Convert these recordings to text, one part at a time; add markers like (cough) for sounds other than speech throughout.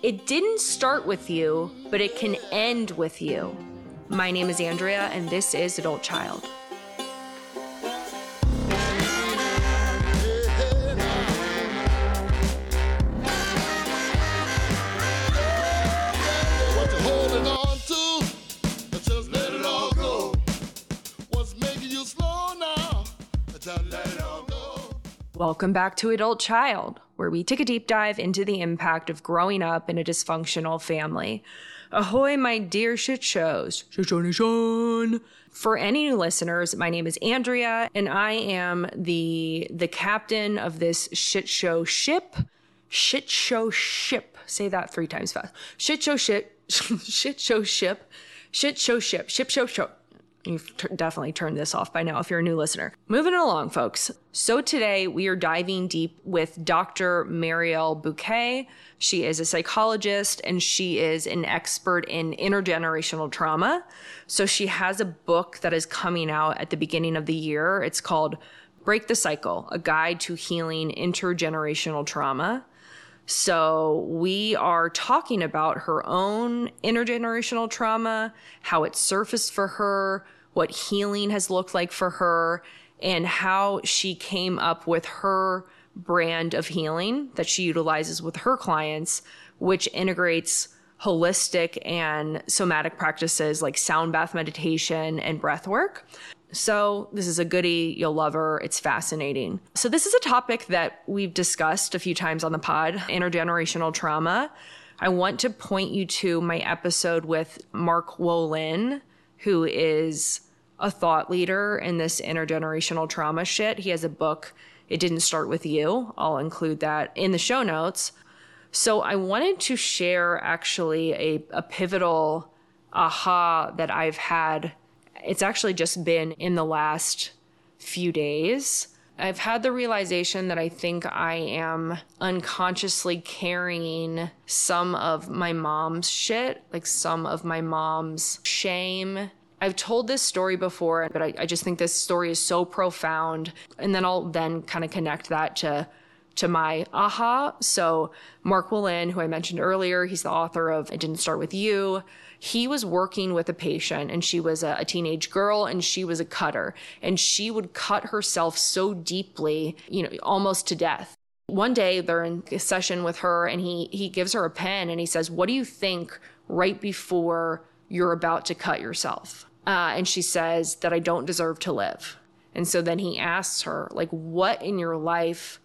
It didn't start with you, but it can end with you. My name is Andrea, and this is Adult Child. What you holding on to? Just let it all go. What's making you slow now? Just let it all go. Welcome back to Adult Child, where we take a deep dive into the impact of growing up in a dysfunctional family. Ahoy, my dear shit shows. Shit show. For any new listeners, my name is Andrea, and I am the the captain of this shit show ship. Shit show ship. Say that three times fast. Shit show ship. (laughs) shit show ship. Shit show ship. Ship show show. You've t- definitely turned this off by now if you're a new listener. Moving along, folks. So today we are diving deep with Dr. Mariel Buqué. She is a psychologist and she is an expert in intergenerational trauma. So she has a book that is coming out at the beginning of the year. It's called Break the Cycle A Guide to Healing Intergenerational Trauma. So, we are talking about her own intergenerational trauma, how it surfaced for her, what healing has looked like for her, and how she came up with her brand of healing that she utilizes with her clients, which integrates holistic and somatic practices like sound bath meditation and breath work. So, this is a goodie. You'll love her. It's fascinating. So, this is a topic that we've discussed a few times on the pod intergenerational trauma. I want to point you to my episode with Mark Wolynn, who is a thought leader in this intergenerational trauma shit. He has a book, It Didn't Start With You. I'll include that in the show notes. So, I wanted to share actually a, a pivotal aha that I've had it's actually just been in the last few days. I've had the realization that I think I am unconsciously carrying some of my mom's shit, like some of my mom's shame. I've told this story before, but I, I just think this story is so profound. And then I'll then kind of connect that to to my aha. So Mark Wolynn, who I mentioned earlier, he's the author of It Didn't Start With You. He was working with a patient and she was a, a, teenage girl and she was a cutter and she would cut herself so deeply, you know, almost to death. One day they're in a session with her and he he gives her a pen and he says, "What do you think right before you're about to cut yourself?" Uh, and she says that I don't deserve to live. And so then he asks her, like, what in your life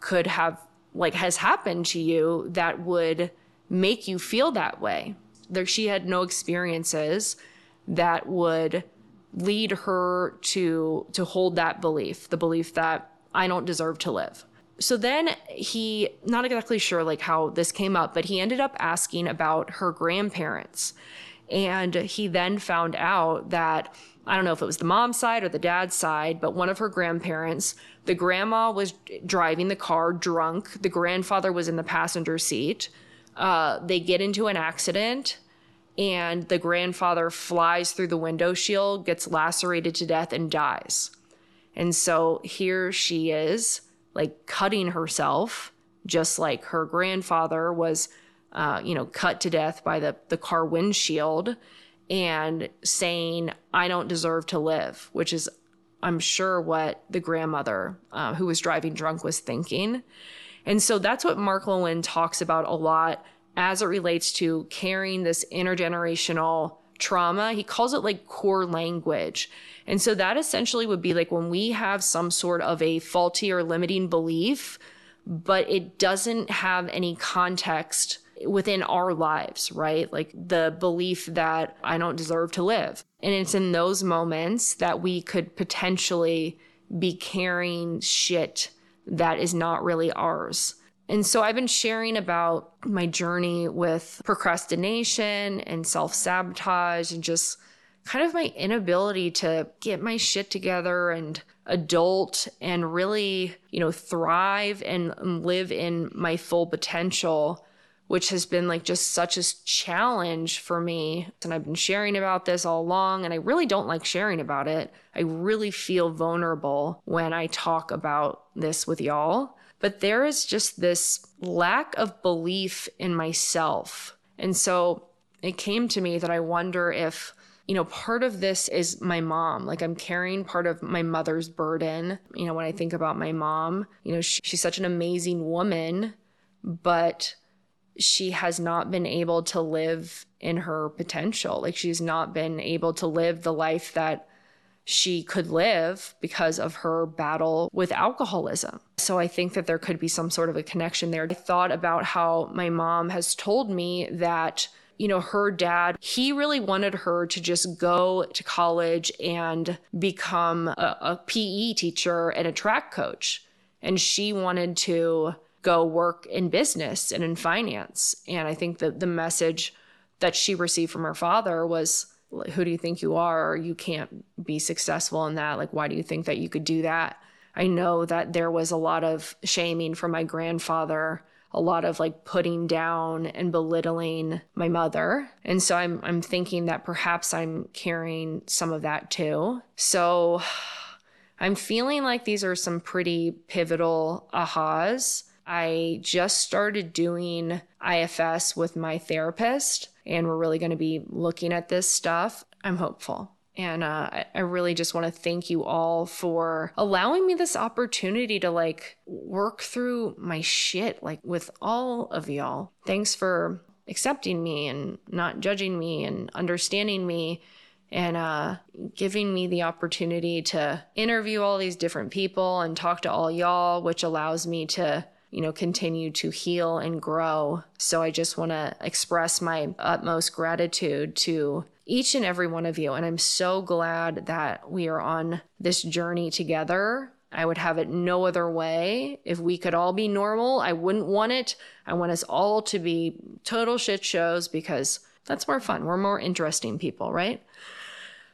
could have like has happened to you that would make you feel that way there she had no experiences that would lead her to to hold that belief the belief that i don't deserve to live so then he not exactly sure like how this came up but he ended up asking about her grandparents and he then found out that I don't know if it was the mom's side or the dad's side, but one of her grandparents, the grandma was driving the car drunk. The grandfather was in the passenger seat. Uh, they get into an accident, and the grandfather flies through the window shield, gets lacerated to death, and dies. And so here she is, like cutting herself, just like her grandfather was, uh, you know, cut to death by the, the car windshield and saying, I don't deserve to live, which is, I'm sure, what the grandmother uh, who was driving drunk was thinking. And so that's what Mark Wolynn talks about a lot as it relates to carrying this intergenerational trauma. He calls it like core language. And so that essentially would be like when we have some sort of a faulty or limiting belief, but it doesn't have any context within our lives, right? Like the belief that I don't deserve to live. And it's in those moments that we could potentially be carrying shit that is not really ours. And so I've been sharing about my journey with procrastination and self sabotage and just kind of my inability to get my shit together and adult and really, you know, thrive and live in my full potential which has been like just such a challenge for me. And I've been sharing about this all along, and I really don't like sharing about it. I really feel vulnerable when I talk about this with y'all. but there is just this lack of belief in myself. And so it came to me that I wonder if, you know, part of this is my mom. Like I'm carrying part of my mother's burden. You know, when I think about my mom, you know, she, she's such an amazing woman, but she has not been able to live in her potential. Like she's not been able to live the life that she could live because of her battle with alcoholism. So I think that there could be some sort of a connection there. I thought about how my mom has told me that you know, her dad, he really wanted her to just go to college and become a, a, PE teacher and a track coach. And she wanted to go work in business and in finance. And I think that the message that she received from her father was who do you think you are? You can't be successful in that. Like, why do you think that you could do that? I know that there was a lot of shaming from my grandfather, a lot of like putting down and belittling my mother. And so I'm I'm thinking that perhaps I'm carrying some of that too. So (sighs) I'm feeling like these are some pretty pivotal ahas. I just started doing IFS with my therapist and we're really going to be looking at this stuff. I'm hopeful. And uh, I really just want to thank you all for allowing me this opportunity to like work through my shit, like with all of y'all. Thanks for accepting me and not judging me and understanding me and uh, giving me the opportunity to interview all these different people and talk to all y'all, which allows me to you know, continue to heal and grow. So I just want to express my utmost gratitude to each and every one of you. And I'm so glad that we are on this journey together. I would have it no other way. If we could all be normal, I wouldn't want it. I want us all to be total shit shows because that's more fun. We're more interesting people, right?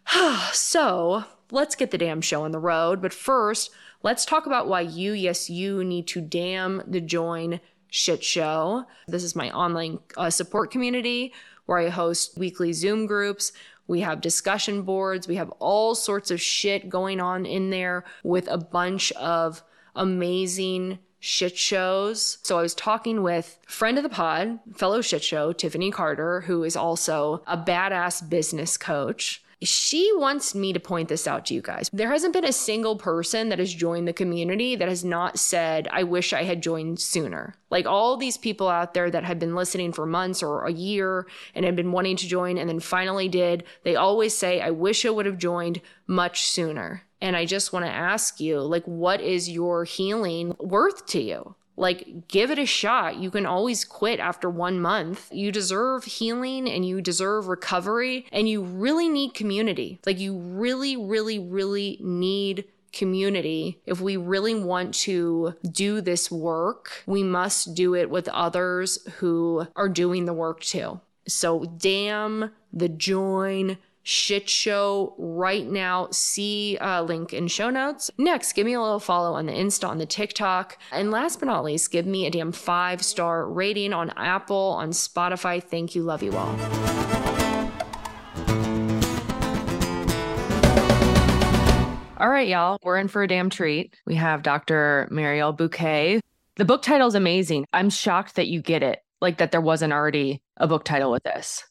(sighs) so let's get the damn show on the road. But first, Let's talk about why you, yes, you need to damn the join shit show. This is my online uh, support community where I host weekly Zoom groups. We have discussion boards. We have all sorts of shit going on in there with a bunch of amazing shit shows. So I was talking with friend of the pod, fellow shit show, Tiffany Carter, who is also a badass business coach she wants me to point this out to you guys. There hasn't been a single person that has joined the community that has not said, I wish I had joined sooner. Like all these people out there that have been listening for months or a year and have been wanting to join and then finally did, they always say, I wish I would have joined much sooner. And I just want to ask you, like, what is your healing worth to you? Like, give it a shot. You can always quit after one month. You deserve healing and you deserve recovery, and you really need community. Like, you really, really, really need community. If we really want to do this work, we must do it with others who are doing the work too. So, damn the join shit show right now. See uh, link in show notes. Next, give me a little follow on the Insta, on the TikTok. And last but not least, give me a damn five star rating on Apple, on Spotify. Thank you. Love you all. All right, y'all, we're in for a damn treat. We have Dr. Mariel Buqué. The book title is amazing. I'm shocked that you get it, like that there wasn't already a book title with this.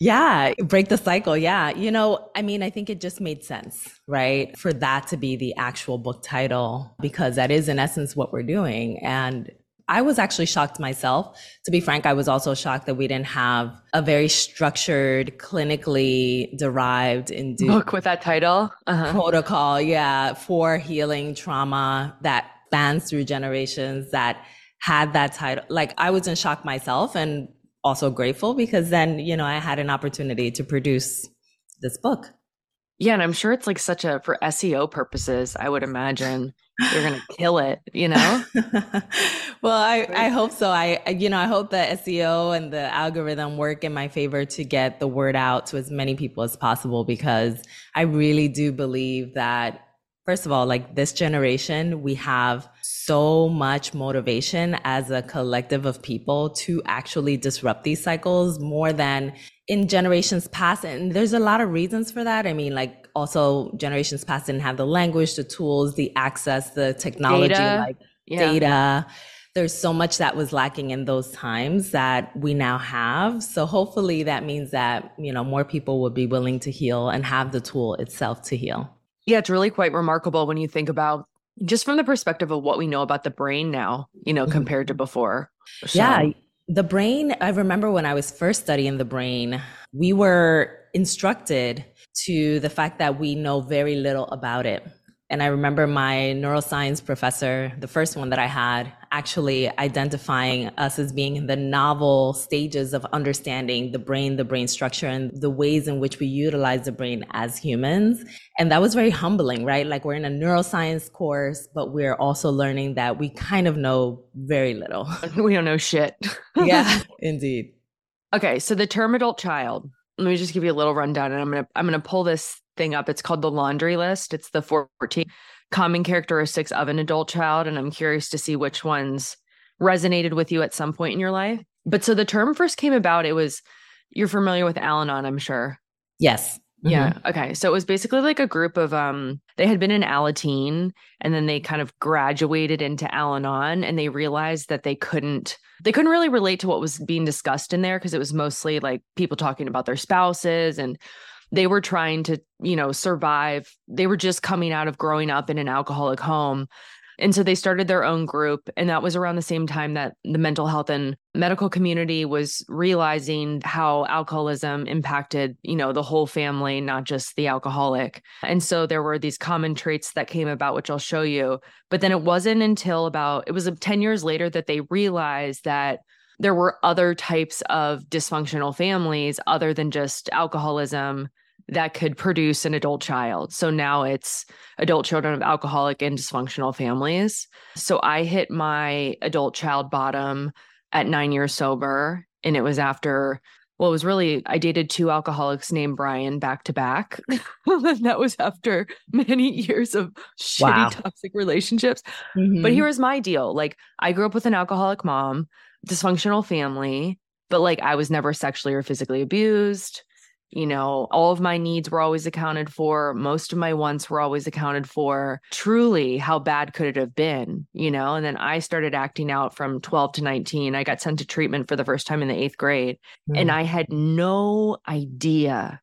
Yeah, break the cycle. Yeah. You know, I mean, I think it just made sense, right? For that to be the actual book title, because that is in essence what we're doing. And I was actually shocked myself. To be frank, I was also shocked that we didn't have a very structured, clinically derived induced book with that title uh-huh. protocol. Yeah. For healing trauma that spans through generations that had that title. Like I was in shock myself and also grateful because then, you know, I had an opportunity to produce this book. Yeah, and I'm sure it's like such a for SEO purposes, I would imagine you're going to kill it, you know? (laughs) well, I, I hope so. I, you know, I hope the SEO and the algorithm work in my favor to get the word out to as many people as possible because I really do believe that first of all, like this generation, we have so much motivation as a collective of people to actually disrupt these cycles more than in generations past. And there's a lot of reasons for that. I mean, like also generations past didn't have the language, the tools, the access, the technology. Data. Like Yeah. data. There's so much that was lacking in those times that we now have. So hopefully that means that, you know, more people will be willing to heal and have the tool itself to heal. Yeah, it's really quite remarkable when you think about just from the perspective of what we know about the brain now, you know, Mhm. compared to before. So- Yeah, the brain, I remember when I was first studying the brain, we were instructed to the fact that we know very little about it. And I remember my neuroscience professor, the first one that I had, actually identifying us as being in the novel stages of understanding the brain, the brain structure, and the ways in which we utilize the brain as humans. And that was very humbling, right? Like we're in a neuroscience course, but we're also learning that we kind of know very little. (laughs) we don't know shit. (laughs) yeah, (laughs) indeed. Okay, so the term adult child. Let me just give you a little rundown, and I'm gonna I'm gonna pull this thing up. It's called the laundry list. It's the 14 common characteristics of an adult child, and I'm curious to see which ones resonated with you at some point in your life. But so the term first came about. It was you're familiar with Al-Anon, I'm sure. Yes. Yeah. Okay. So it was basically like a group of um they had been in Alateen and then they kind of graduated into Al-Anon and they realized that they couldn't they couldn't really relate to what was being discussed in there because it was mostly like people talking about their spouses and they were trying to, you know, survive. They were just coming out of growing up in an alcoholic home. And so they started their own group. And that was around the same time that the mental health and medical community was realizing how alcoholism impacted, you know, the whole family, not just the alcoholic. And so there were these common traits that came about, which I'll show you. But then it wasn't until about, it was 10 years later that they realized that there were other types of dysfunctional families other than just alcoholism that could produce an adult child. So now it's adult children of alcoholic and dysfunctional families. So I hit my adult child bottom at nine years sober. And it was after, well, it was really, I dated two alcoholics named Brian back to back. And (laughs) that was after many years of shitty, Wow. toxic relationships. Mhm. But here was my deal. Like I grew up with an alcoholic mom, dysfunctional family, but like I was never sexually or physically abused. You know, all of my needs were always accounted for. Most of my wants were always accounted for. Truly, how bad could it have been? You know, and then I started acting out from 12 to 19. I got sent to treatment for the first time in the eighth grade. And Mhm. I had no idea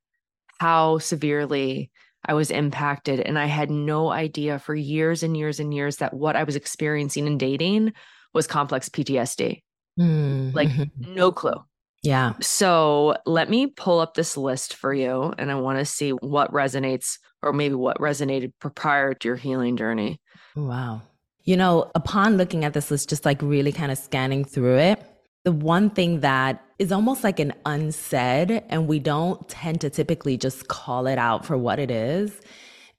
how severely I was impacted. And I had no idea for years and years and years that what I was experiencing in dating was complex PTSD. Mm, Like, mhm. no clue. yeah. So let me pull up this list for you. And I want to see what resonates or maybe what resonated prior to your healing journey. Wow. You know, upon looking at this list, just like really kind of scanning through it, the one thing that is almost like an unsaid, and we don't tend to typically just call it out for what it is,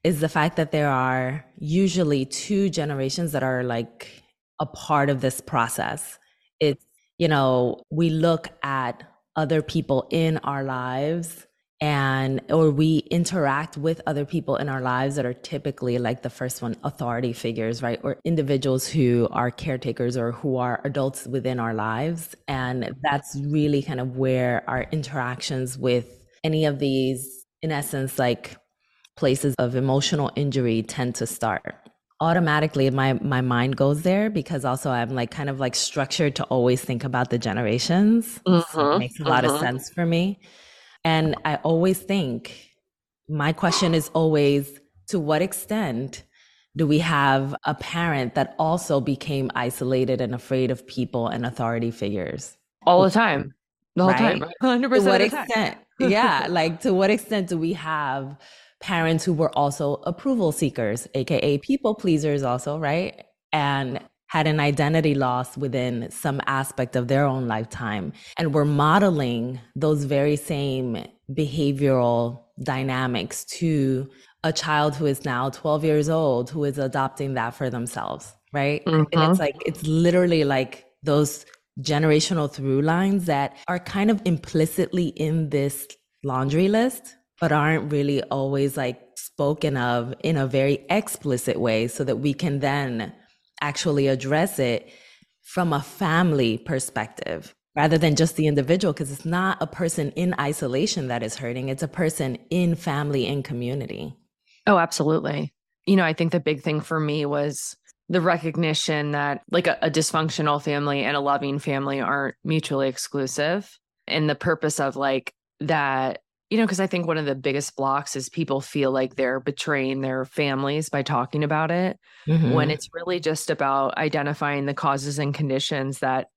is the fact that there are usually two generations that are like a part of this process. It's, you know, we look at other people in our lives and or we interact with other people in our lives that are typically like the first one authority figures right? Or individuals who are caretakers or who are adults within our lives. And that's really kind of where our interactions with any of these in essence like places of emotional injury tend to start automatically my my mind goes there because also i'm like kind of like structured to always think about the generations so Mhm, it makes a lot mhm. of sense for me and I always think my question is always to what extent do we have a parent that also became isolated and afraid of people and authority figures? All the time. The whole time. 100% (laughs) To what of the time. extent? (laughs) yeah, like to what extent do we have parents who were also approval seekers, aka people pleasers, also, right? And had an identity loss within some aspect of their own lifetime. And were modeling those very same behavioral dynamics to a child who is now 12 years old who is adopting that for themselves, right? And Mhm. it's like, it's literally like those generational through lines that are kind of implicitly in this laundry list, but aren't really always like spoken of in a very explicit way so that we can then actually address it from a family perspective rather than just the individual because it's not a person in isolation that is hurting it's a person in family and community Oh, absolutely. You know, I think the big thing for me was the recognition that like a, a dysfunctional family and a loving family aren't mutually exclusive and the purpose of like that you know because i think one of the biggest blocks is people feel like they're betraying their families by talking about it Mhm. when it's really just about identifying the causes and conditions that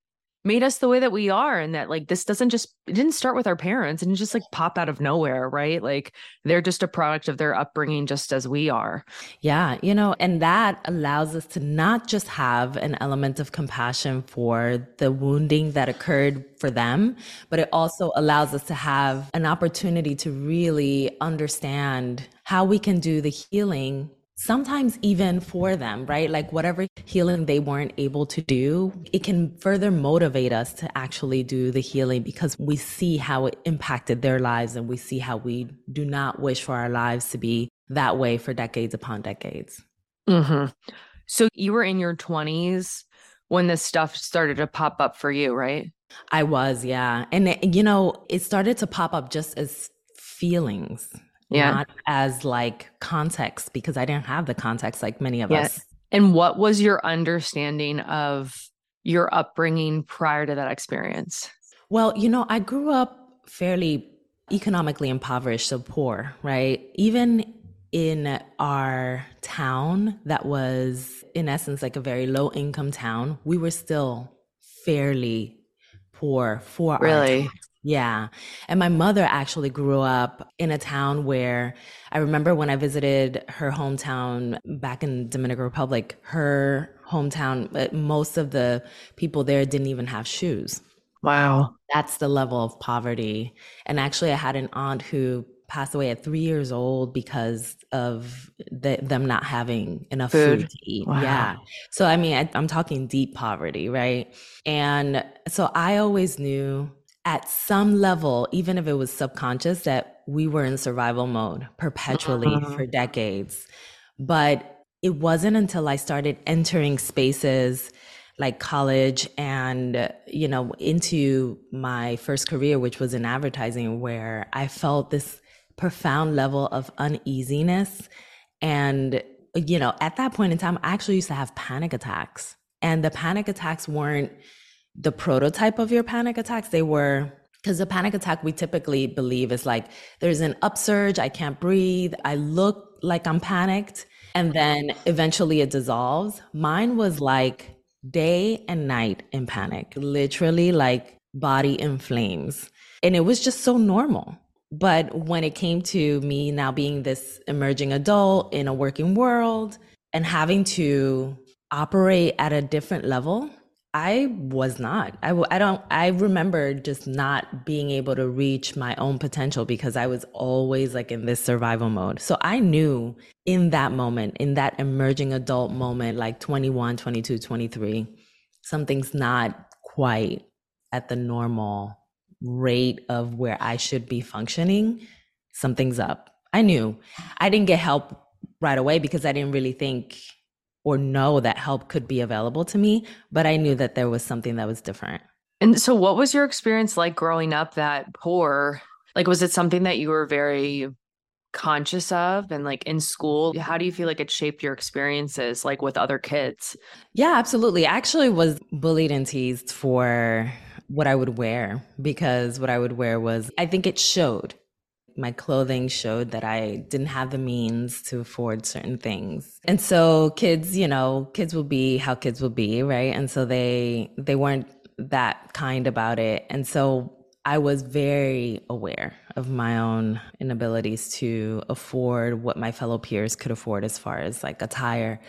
made us the way that we are and that like this doesn't just it didn't start with our parents and just like pop out of nowhere right like they're just a product of their upbringing just as we are Yeah, you know, and that allows us to not just have an element of compassion for the wounding that occurred for them, but it also allows us to have an opportunity to really understand how we can do the healing. Sometimes even for them, right? Like whatever healing they weren't able to do, it can further motivate us to actually do the healing because we see how it impacted their lives and we see how we do not wish for our lives to be that way for decades upon decades. hmm so you were in your 20s when this stuff started to pop up for you right I was, yeah. And, you know, it started to pop up just as feelings, Yeah. not as like context, because I didn't have the context like many of Yeah. us. and what was your understanding of your upbringing prior to that experience Well, you know, I grew up fairly economically impoverished, so poor, right? Even in our town that was, in essence, like a very low income town, we were still fairly poor for our Really? Yeah. And my mother actually grew up in a town where I remember when I visited her hometown back in Dominican Republic, her hometown, uh, most of the people there didn't even have shoes wow that's the level of poverty. And actually, I had an aunt who passed away at three years old because of the, them not having enough food, Food. to eat. Wow. Yeah. So, I mean, I, I'm talking deep poverty, right? And so I always knew at some level, even if it was subconscious, that we were in survival mode perpetually Mhm. for decades. But it wasn't until I started entering spaces like college and you know into my first career which was in advertising where i felt this profound level of uneasiness and you know at that point in time i actually used to have panic attacks and the panic attacks weren't the prototype of your panic attacks they were because a panic attack we typically believe is like there's an upsurge i can't breathe i look like i'm panicked and then eventually it dissolves mine was like day and night in panic, literally like body in flames. And it was just so normal. But when it came to me now being this emerging adult in a working world and having to operate at a different level, I was not. I, don't, I remember just not being able to reach my own potential because I was always like in this survival mode. So I knew in that moment, in that emerging adult moment, like 21, 22, 23, something's not quite at the normal rate of where I should be functioning. Something's up. I knew. I didn't get help right away because I didn't really think or know that help could be available to me, but I knew that there was something that was different. And so, what was your experience like growing up that poor? Like, was it something that you were very conscious of? And like in school, how do you feel like it shaped your experiences, like with other kids? Yeah, absolutely. I actually was bullied and teased for what I would wear because what I would wear was, I think it showed. My clothing showed that I didn't have the means to afford certain things. And so kids, you know, kids will be how kids will be, right? And so they they weren't that kind about it. And so I was very aware of my own inabilities to afford what my fellow peers could afford as far as like attire.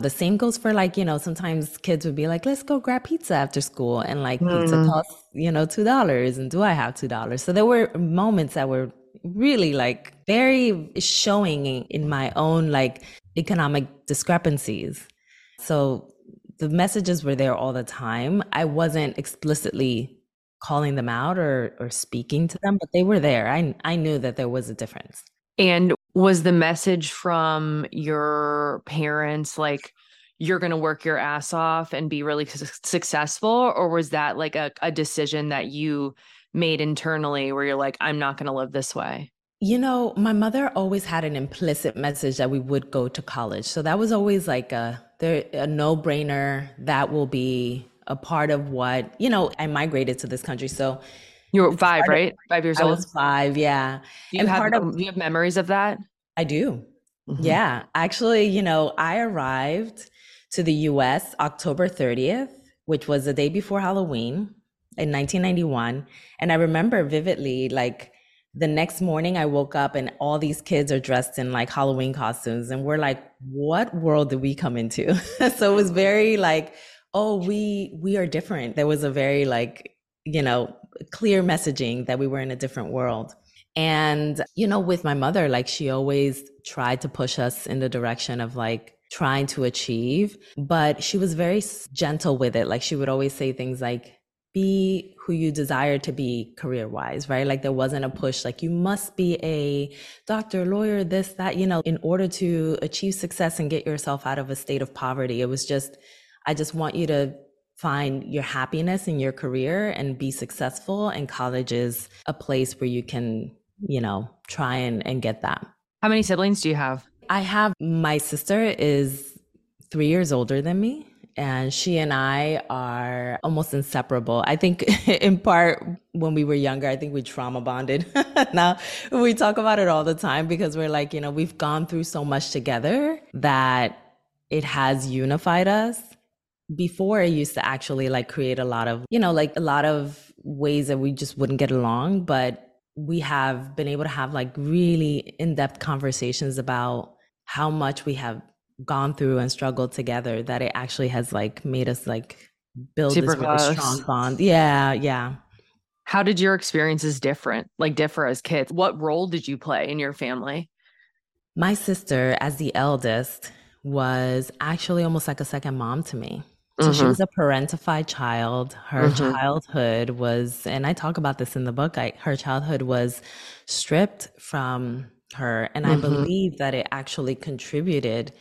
The same goes for like, you know, sometimes kids would be like, let's go grab pizza after school. And like pizza Mm. costs, you know, $2. And do I have $2? So there were moments that were really like very showing in- my own like economic discrepancies. So the messages were there all the time. I wasn't explicitly calling them out or or speaking to them, but they were there. I I knew that there was a difference. And was the message from your parents like, you're going to work your ass off and be really su- successful? Or was that like a, a decision that you made internally where you're like, I'm not going to live this way? You know, my mother always had an implicit message that we would go to college. So that was always like a there a no-brainer that will be a part of what, you know, I migrated to this country. So you were five, right? Five years I old. was five, yeah. Do you and have part of- do you have memories of that? I do. Mhm. Yeah. Actually, you know, I arrived to the US October 30th, which was the day before Halloween in 1991. And I remember vividly, like, the next morning I woke up and all these kids are dressed in like Halloween costumes. And we're like, what world did we come into? (laughs) so it was very like, oh, we we are different. There was a very like, you know, clear messaging that we were in a different world. And, you know, with my mother, like she always tried to push us in the direction of like trying to achieve, but she was very gentle with it. Like she would always say things like, be who you desire to be career wise, right? Like there wasn't a push, like you must be a doctor, lawyer, this, that, you know, in order to achieve success and get yourself out of a state of poverty. It was just, I just want you to find your happiness in your career and be successful. And college is a place where you can, you know, try and, and get that. How many siblings do you have? I have my sister is three years older than me. And she and I are almost inseparable. I think, (laughs) in part, when we were younger, I think we trauma bonded. (laughs) now we talk about it all the time because we're like, you know, we've gone through so much together that it has unified us. Before, it used to actually like create a lot of, you know, like a lot of ways that we just wouldn't get along. But we have been able to have like really in depth conversations about how much we have gone through and struggled together that it actually has like made us like build Super this really strong bond. Yeah, yeah. How did your experiences different, like differ as kids? What role did you play in your family? My sister, as the eldest, was actually almost like a second mom to me. So she Mhm. was a parentified child. Her Mhm. childhood was, and I talk about this in the book, I, her childhood was stripped from her. And I Mhm. believe that it actually contributed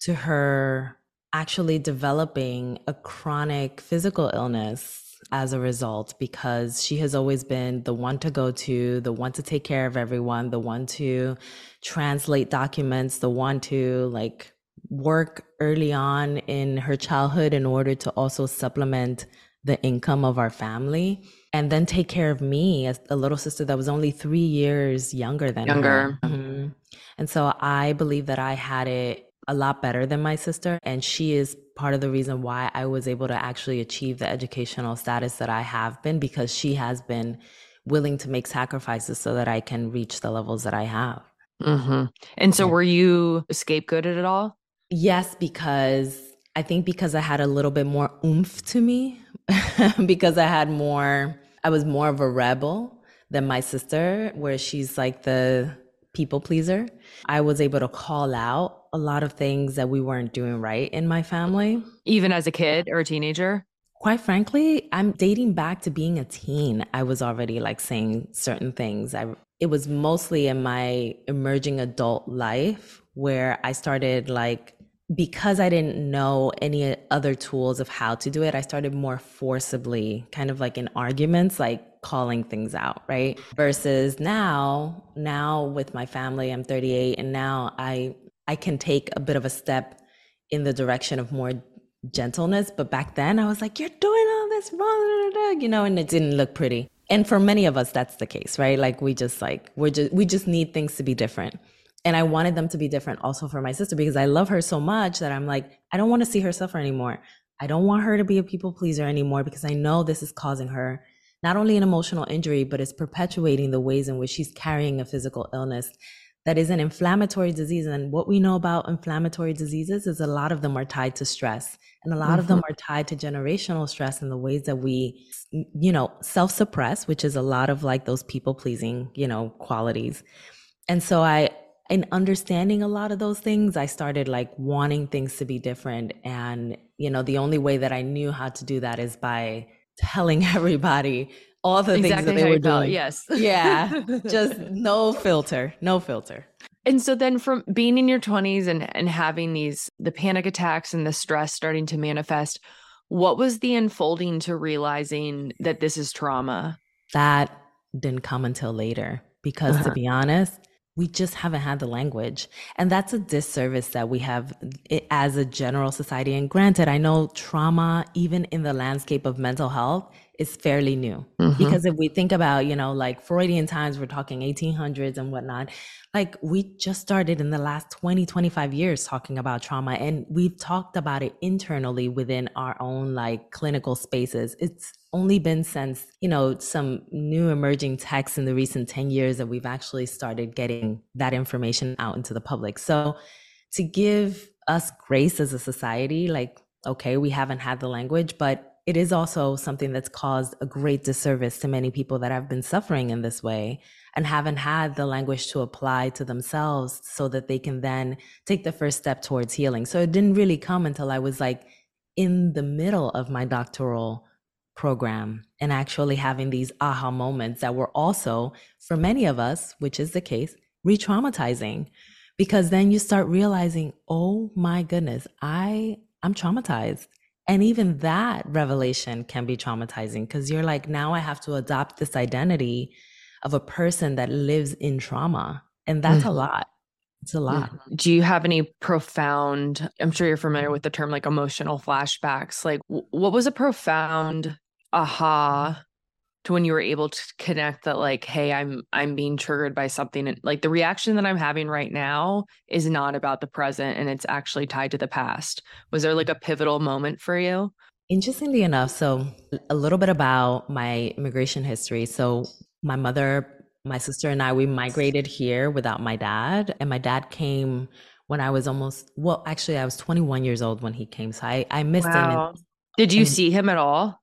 to her actually developing a chronic physical illness as a result because she has always been the one to go to, the one to take care of everyone, the one to translate documents, the one to like work early on in her childhood in order to also supplement the income of our family and then take care of me as a little sister that was only three years younger than her. Younger. Mhm. And so I believe that I had it a lot better than my sister. And she is part of the reason why I was able to actually achieve the educational status that I have been because she has been willing to make sacrifices so that I can reach the levels that I have. hmm And so, were you scapegoated at all? Yes, because I think because I had a little bit more oomph to me, (laughs) because I had more, I was more of a rebel than my sister, where she's like the people pleaser. I was able to call out a lot of things that we weren't doing right in my family. Even as a kid or a teenager? Quite frankly, I'm dating back to being a teen. I was already like saying certain things. I it was mostly in my emerging adult life where I started like because I didn't know any other tools of how to do it, I started more forcibly, kind of like in arguments, like calling things out, right? Versus now, now with my family, I'm 38 and now I I can take a bit of a step in the direction of more gentleness. But back then I was like, you're doing all this wrong, da, da, da," you know, and it didn't look pretty. And for many of us, that's the case, right? Like we just like, we're just, we just need things to be different. And I wanted them to be different also for my sister because I love her so much that I'm like, I don't want to see her suffer anymore. I don't want her to be a people pleaser anymore because I know this is causing her not only an emotional injury, but it's perpetuating the ways in which she's carrying a physical illness that is an inflammatory disease. And what we know about inflammatory diseases is a lot of them are tied to stress. And a lot of them mm-hmm. are tied to generational stress and the ways that we, you know, self suppress, which is a lot of like those people pleasing, you know, qualities. And so I, in understanding a lot of those things, I started like wanting things to be different. And, you know, the only way that I knew how to do that is by telling (laughs) everybody all the things that they were doing. Yes. Yeah. Just (laughs) no filter, no filter. And so then from being in your 20s and and having these the panic attacks and the stress starting to manifest, what was the unfolding to realizing that this is trauma? That didn't come until later. because Uh-huh. to be honest, we just haven't had the language. And that's a disservice that we have eh, as a general society. And granted, I know trauma, even in the landscape of mental health, is fairly new. Mhm. Because if we think about, you know, like Freudian times, we're talking 1800s and whatnot, like we just started in the last 20, 25 years talking about trauma. And we've talked about it internally within our own like clinical spaces. It's only been since, you know, some new emerging texts in the recent 10 years that we've actually started getting that information out into the public. So to give us grace as a society, like, okay, we haven't had the language, but it is also something that's caused a great disservice to many people that have been suffering in this way and haven't had the language to apply to themselves so that they can then take the first step towards healing. So it didn't really come until I was like in the middle of my doctoral program and actually having these aha moments that were also, for many of us, which is the case, re traumatizing. Because then you start realizing, oh my goodness, I, I'm traumatized. And even that revelation can be traumatizing because you're like, now I have to adopt this identity of a person that lives in trauma. And that's a Mhm. lot. It's a lot. Do you have any profound, I'm sure you're familiar with the term like emotional flashbacks. Like, what was a profound aha to when you were able to connect that like hey i'm i'm being triggered by something and like the reaction that i'm having right now is not about the present and it's actually tied to the past was there like a pivotal moment for you Interestingly enough, so a little bit about my immigration history. So, my mother, my sister, and I, we migrated here without my dad. And my dad came when I was almost, well, actually, I was 21 years old when he came. So, I, I missed him. did you and- see him at all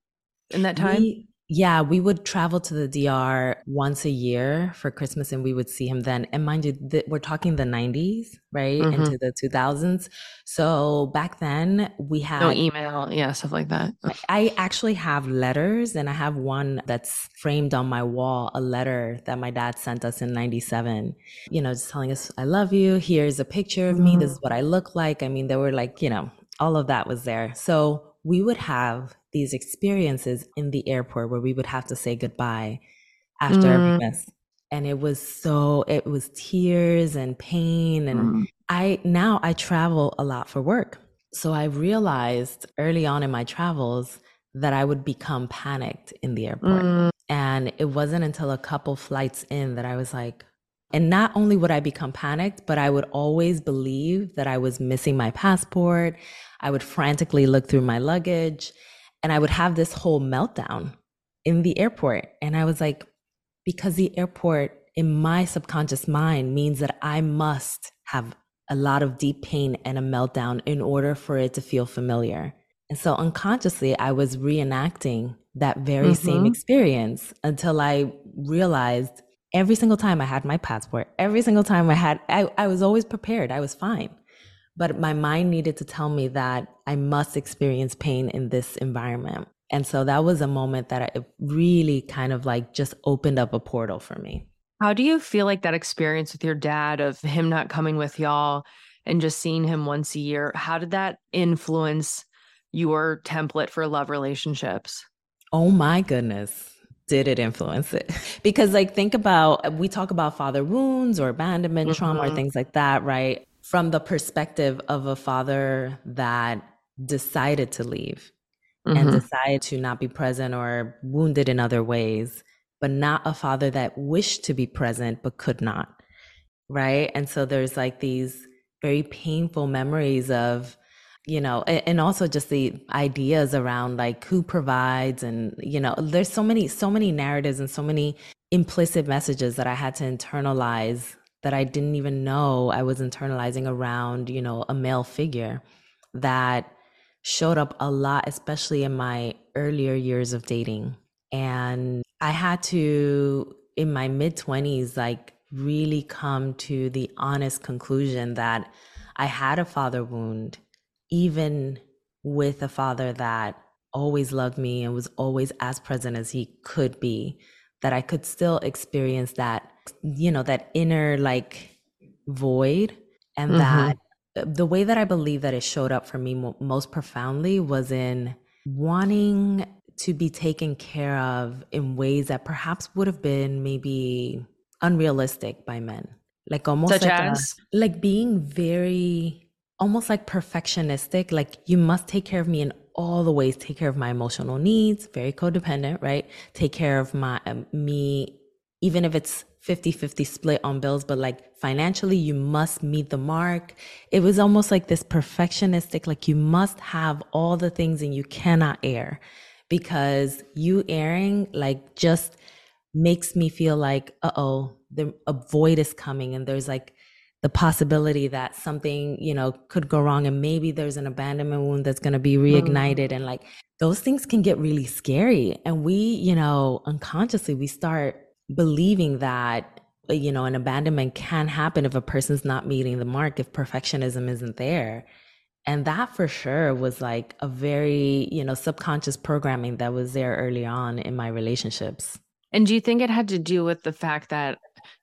in that time We, yeah, we would travel to the DR once a year for Christmas and we would see him then. And mind you, th- we're talking the 90s, right? Mhm. Into the 2000s. So back then we had no email yeah stuff like that I actually have letters, and I have one that's framed on my wall a letter that my dad sent us in 97. You know, just telling us, I love you. Here's a picture of me. This is what I look like. I mean, there were like, you know, all of that was there. So we would have these experiences in the airport where we would have to say goodbye after Mm. every. And it was so, it was tears and pain. And Mm. I now I travel a lot for work. So I realized early on in my travels that I would become panicked in the airport. Mm. And it wasn't until a couple flights in that I was like, and not only would I become panicked, but I would always believe that I was missing my passport. I would frantically look through my luggage and I would have this whole meltdown in the airport. And I was like, because the airport in my subconscious mind means that I must have a lot of deep pain and a meltdown in order for it to feel familiar. And so unconsciously, I was reenacting that very same Mhm. experience until I realized every single time I had my passport, every single time I had, I, I was always prepared. I was fine. But my mind needed to tell me that I must experience pain in this environment. And so that was a moment that I, it really kind of like just opened up a portal for me. How do you feel like that experience with your dad of him not coming with y'all and just seeing him once a year? How did that influence your template for love relationships? Oh my goodness. Did it influence it? Because, like, think about we talk about father wounds or abandonment trauma or Mhm. things like that, right? From the perspective of a father that decided to leave and Mhm. decided to not be present or wounded in other ways, but not a father that wished to be present but could not. Right. And so there's like these very painful memories of, you know, and also just the ideas around like who provides and, you know, there's so many, so many narratives and so many implicit messages that I had to internalize that I didn't even know I was internalizing around, you know, a male figure that showed up a lot, especially in my earlier years of dating. And I had to, in my mid 20s, like really come to the honest conclusion that I had a father wound, even with a father that always loved me and was always as present as he could be, that I could still experience that, you know, that inner like void. And Mhm. that the way that I believe that it showed up for me mo- most profoundly was in wanting to be taken care of in ways that perhaps would have been maybe unrealistic by men. Like almost Such like, as? a, like being very almost like perfectionistic. Like you must take care of me in all the ways. Take care of my emotional needs. Very codependent, right? Take care of my um, me, even if it's 50 50 split on bills, but like financially, you must meet the mark. It was almost like this perfectionistic, like you must have all the things and you cannot err because you erring, like, just makes me feel like, uh oh, the a void is coming and there's like the possibility that something, you know, could go wrong and maybe there's an abandonment wound that's going to be reignited mm. and like those things can get really scary. And we, you know, unconsciously we start believing that you know an abandonment can happen if a person's not meeting the mark if perfectionism isn't there. And that for sure was like a very you know subconscious programming that was there early on in my relationships. And do you think it had to do with the fact that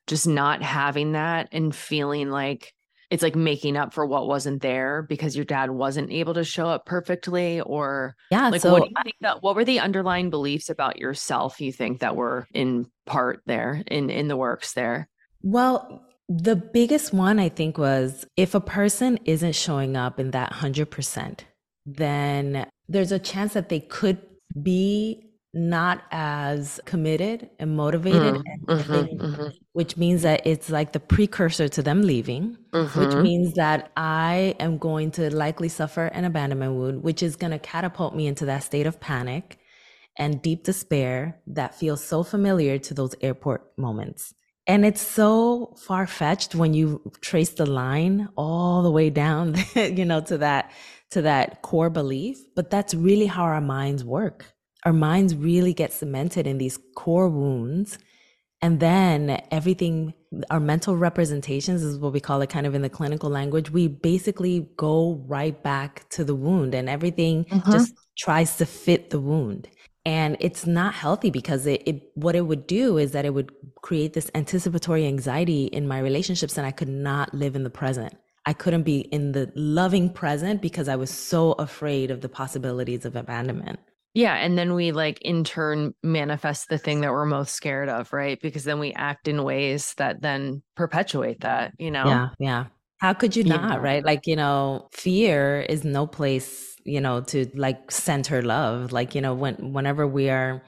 just not having that and feeling like it's like making up for what wasn't there because your dad wasn't able to show up perfectly or yeah like so what do you think that what were the underlying beliefs about yourself you think that were in part there in in the works there? Well the biggest one i think was if a person isn't showing up in that 100% then there's a chance that they could be not as committed and motivated mm-hmm, mm-hmm, mm-hmm. which means that it's like the precursor to them leaving which Mm-hmm. means that i am going to likely suffer an abandonment wound which is going to catapult me into that state of panic and deep despair that feels so familiar to those airport moments and it's so far fetched when you trace the line all the way down (laughs) you know to that to that core belief but that's really how our minds work our minds really get cemented in these core wounds and then everything our mental representations is what we call it kind of in the clinical language. We basically go right back to the wound and everything Mhm. just tries to fit the wound. And it's not healthy because it, it what it would do is that it would create this anticipatory anxiety in my relationships and i could not live in the present. I couldn't be in the loving present because i was so afraid of the possibilities of abandonment yeah and then we like in turn manifest the thing that we're most scared of right because then we act in ways that then perpetuate that you know Yeah, yeah. How could you Yeah. not, right? Like, you know, fear is no place, you know, to like center love. Like, you know, when whenever we are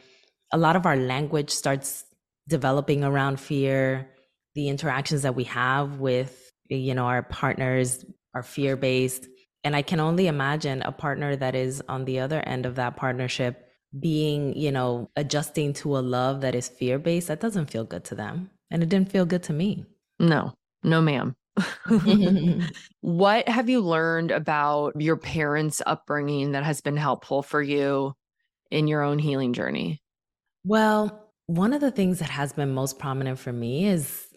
a lot of our language starts developing around fear, the interactions that we have with, you know, our partners are fear based. And I can only imagine a partner that is on the other end of that partnership being, you know, adjusting to a love that is fear based. That doesn't feel good to them. And it didn't feel good to me. no no ma'am (laughs) what have you learned about your parents upbringing that has been helpful for you in your own healing journey Well, one of the things that has been most prominent for me is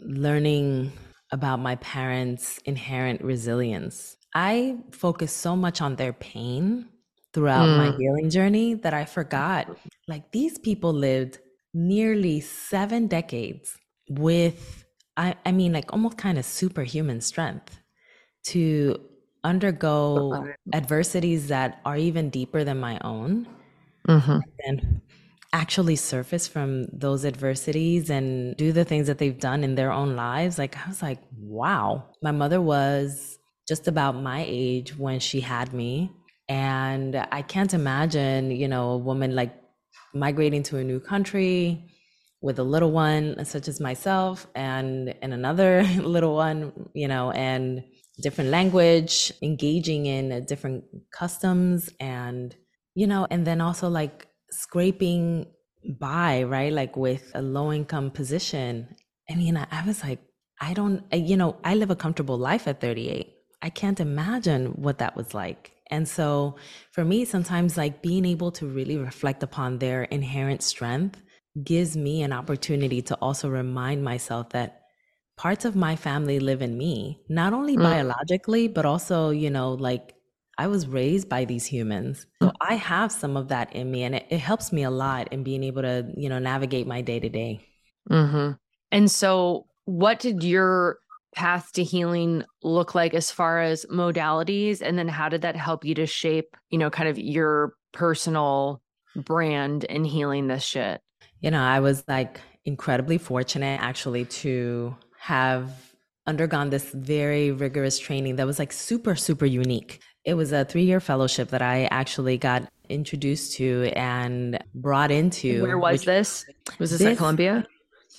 learning about my parents' inherent resilience. I focused so much on their pain throughout my Mm. healing journey that I forgot like these people lived nearly seven decades with, I, I mean, like almost kind of superhuman strength to undergo adversities that are even deeper than my own Mhm. and actually surface from those adversities and do the things that they've done in their own lives like i was like wow my mother was just about my age when she had me. And i can't imagine you know a woman like migrating to a new country with a little one such as myself and and another (laughs) little one you know and different language engaging in different customs and you know and then also like scraping by right like with a low income position. I mean I, I was like i don't you know i live a comfortable life at 38 i can't imagine what that was like. And so for me sometimes like being able to really reflect upon their inherent strength gives me an opportunity to also remind myself that parts of my family live in me not only Mm. biologically but also you know like i was raised by these humans. So i have some of that in me and it, it helps me a lot in being able to you know navigate my day to day. Hmm And so, what did your path to healing look like as far as modalities? And then, how did that help you to shape, you know, kind of your personal brand in healing this shit? you know i was like incredibly fortunate actually to have undergone this very rigorous training that was like super, super unique. It was a three year fellowship that I actually got introduced to and brought into. Where was this? Was this, this at Columbia?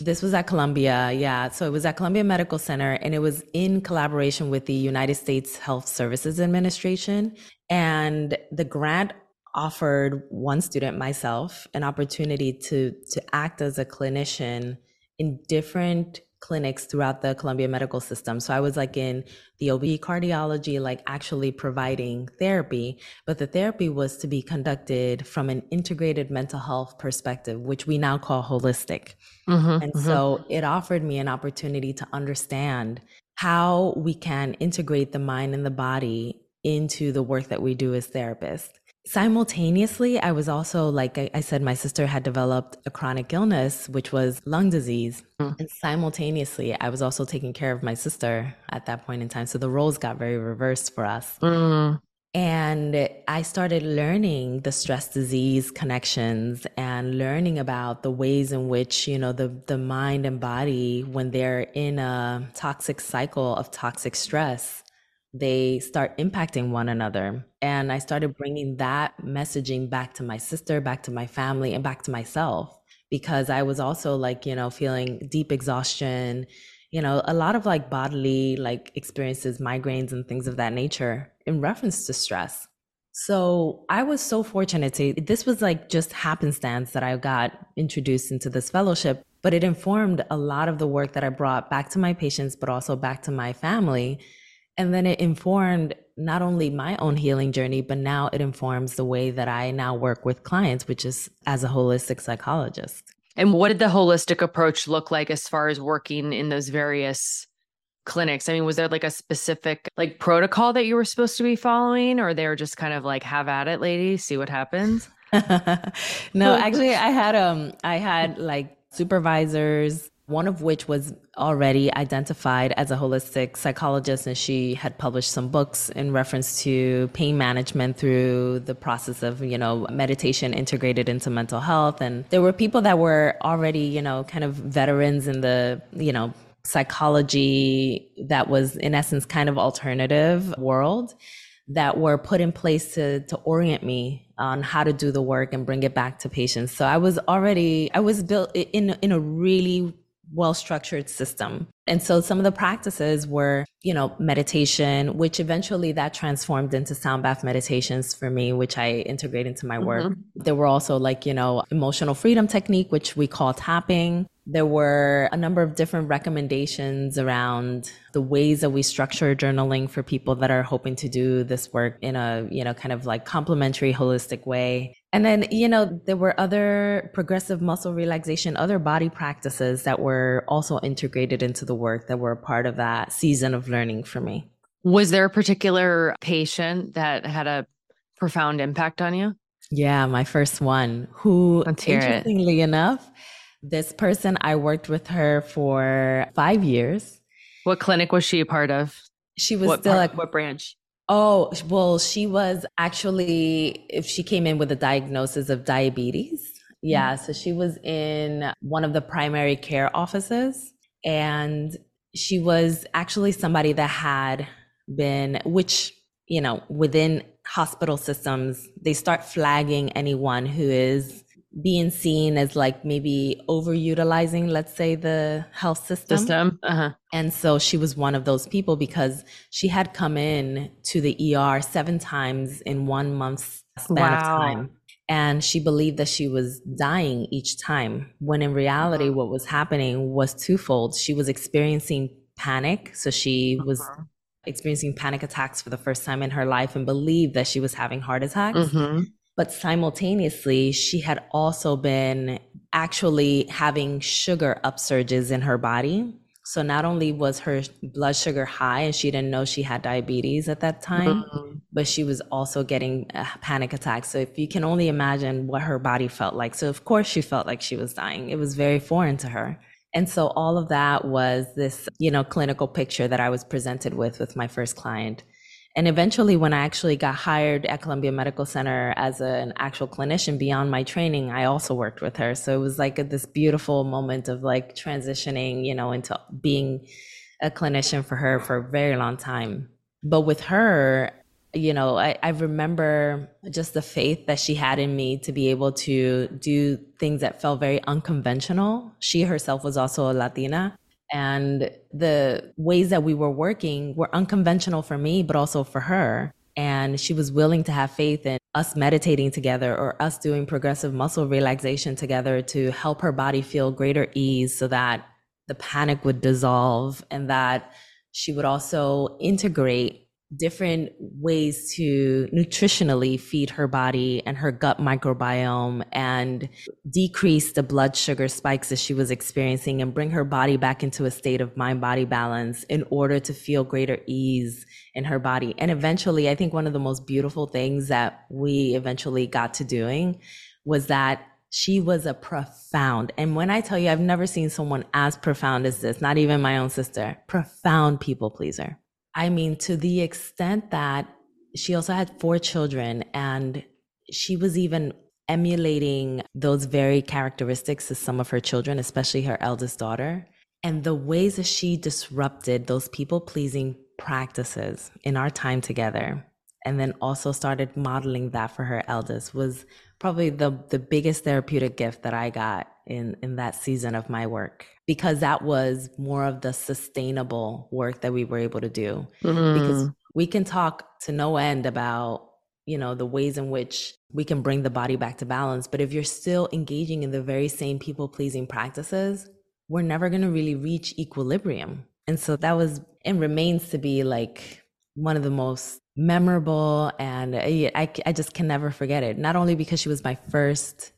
This was at Columbia, yeah. So it was at Columbia Medical Center, and it was in collaboration with the United States Health Services Administration. And the grant offered one student, myself, an opportunity to to act as a clinician in different clinics throughout the Columbia medical system. So I was like in the OB cardiology, like actually providing therapy, but the therapy was to be conducted from an integrated mental health perspective, which we now call holistic. Mm-hmm, and mm-hmm. so it offered me an opportunity to understand how we can integrate the mind and the body into the work that we do as therapists. Simultaneously, I was also, like I, I, said, my sister had developed a chronic illness, which was lung disease. Mm. And simultaneously, I was also taking care of my sister at that point in time. So the roles got very reversed for us. Mm. And I started learning the stress disease connections and learning about the ways in which, you know, the, the mind and body, when they're in a toxic cycle of toxic stress, they start impacting one another. And I started bringing that messaging back to my sister, back to my family, and back to myself because I was also like, you know, feeling deep exhaustion, you know, a lot of like bodily like experiences, migraines, and things of that nature in reference to stress. So I was so fortunate to, this was like just happenstance that I got introduced into this fellowship, but it informed a lot of the work that I brought back to my patients, but also back to my family and then it informed not only my own healing journey, but now it informs the way that I now work with clients, which is as a holistic psychologist. And what did the holistic approach look like as far as working in those various clinics? I mean, was there like a specific like protocol that you were supposed to be following, or they were just kind of like, have at it, lady, see what happens? (laughs) no, actually I had um I had like supervisors one of which was already identified as a holistic psychologist and she had published some books in reference to pain management through the process of you know meditation integrated into mental health and there were people that were already you know kind of veterans in the you know psychology that was in essence kind of alternative world that were put in place to to orient me on how to do the work and bring it back to patients. So I was already I was built in in a really well structured system. And so some of the practices were, you know, meditation, which eventually that transformed into sound bath meditations for me, which I integrate into my work. Mm-hmm. There were also like, you know, emotional freedom technique, which we call tapping. There were a number of different recommendations around the ways that we structure journaling for people that are hoping to do this work in a, you know, kind of like complementary, holistic way. And then, you know, there were other progressive muscle relaxation, other body practices that were also integrated into the work that were a part of that season of learning for me. Was there a particular patient that had a profound impact on you? Yeah, my first one, who, interestingly it. enough, this person, I worked with her for five years. What clinic was she a part of? She was what still part, at what branch? Oh, well, she was actually, if she came in with a diagnosis of diabetes. Yeah. Mm-hmm. So she was in one of the primary care offices and she was actually somebody that had been, which, you know, within hospital systems, they start flagging anyone who is being seen as like maybe overutilizing, let's say, the health system. System. Uh-huh. And so she was one of those people because she had come in to the ER seven times in one month's span wow. of time. And she believed that she was dying each time, when in reality, uh-huh. what was happening was twofold. She was experiencing panic. So she uh-huh. was experiencing panic attacks for the first time in her life and believed that she was having heart attacks. Mm-hmm. But simultaneously, she had also been actually having sugar upsurges in her body. So not only was her blood sugar high and she didn't know she had diabetes at that time, mm-hmm. but she was also getting a panic attacks. So if you can only imagine what her body felt like. So of course she felt like she was dying. It was very foreign to her. And so all of that was this, you know, clinical picture that I was presented with with my first client. And eventually, when I actually got hired at Columbia Medical Center as a, an actual clinician beyond my training, I also worked with her. So it was like a, this beautiful moment of like transitioning, you know, into being a clinician for her for a very long time. But with her, you know, I, I remember just the faith that she had in me to be able to do things that felt very unconventional. She herself was also a Latina. And the ways that we were working were unconventional for me, but also for her. And she was willing to have faith in us meditating together or us doing progressive muscle relaxation together to help her body feel greater ease so that the panic would dissolve and that she would also integrate different ways to nutritionally feed her body and her gut microbiome and decrease the blood sugar spikes that she was experiencing and bring her body back into a state of mind body balance in order to feel greater ease in her body. And eventually, I think one of the most beautiful things that we eventually got to doing was that she was a profound, and when I tell you, I've never seen someone as profound as this, not even my own sister, profound people pleaser I mean, to the extent that she also had four children and she was even emulating those very characteristics to some of her children, especially her eldest daughter. And the ways that she disrupted those people pleasing practices in our time together, and then also started modeling that for her eldest was probably the, the biggest therapeutic gift that I got in, in that season of my work because that was more of the sustainable work that we were able to do. Mm-hmm. Because we can talk to no end about, you know, the ways in which we can bring the body back to balance. But if you're still engaging in the very same people pleasing practices, we're never going to really reach equilibrium. And so that was and remains to be like one of the most memorable and I, I, I just can never forget it. Not only because she was my first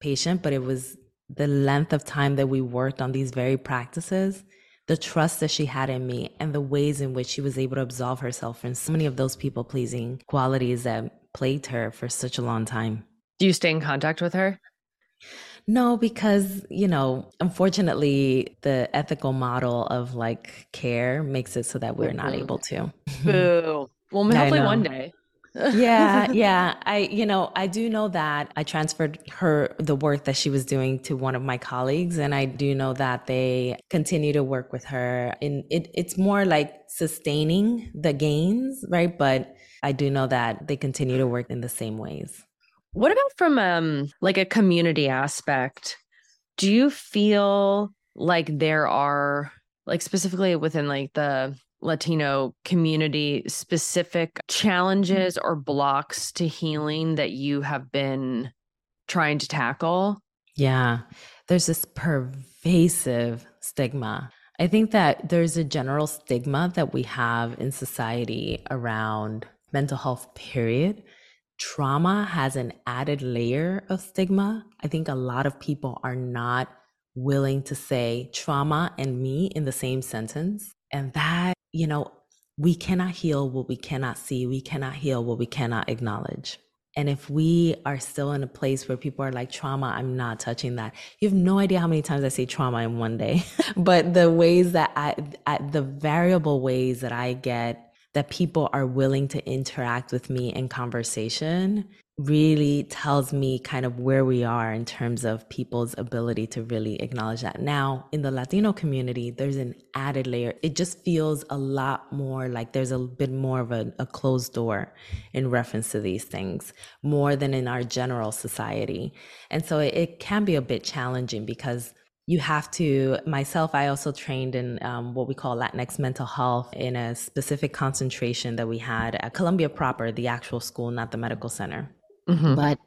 patient, but it was the length of time that we worked on these very practices, the trust that she had in me, and the ways in which she was able to absolve herself from so many of those people pleasing qualities that plagued her for such a long time. Do you stay in contact with her? No, because, you know, unfortunately, the ethical model of like care makes it so that we're not mm-hmm. able to. Boo. Well, (laughs) hopefully one day yeah, (laughs) yeah. I, you know, I do know that I transferred her the work that she was doing to one of my colleagues, and I do know that they continue to work with her. And it, it's more like sustaining the gains, right? But I do know that they continue to work in the same ways. What about from um like a community aspect? Do you feel like there are like specifically within like the Latino community specific mm-hmm. challenges or blocks to healing that you have been trying to tackle? Yeah, there's this pervasive stigma. I think that there's a general stigma that we have in society around mental health, period. Trauma has an added layer of stigma. I think a lot of people are not willing to say trauma and me in the same sentence. And that you know, we cannot heal what we cannot see. We cannot heal what we cannot acknowledge. And if we are still in a place where people are like, trauma, I'm not touching that. You have no idea how many times I say trauma in one day. (laughs) but the ways that I, I, the variable ways that I get that people are willing to interact with me in conversation really tells me kind of where we are in terms of people's ability to really acknowledge that. Now, in the Latino community, there's an added layer. It just feels a lot more like there's a bit more of a, a closed door in reference to these things, more than in our general society. And so it, it can be a bit challenging because you have to myself i also trained in um, what we call latinx mental health in a specific concentration that we had at columbia proper the actual school not the medical center Mm-hmm. But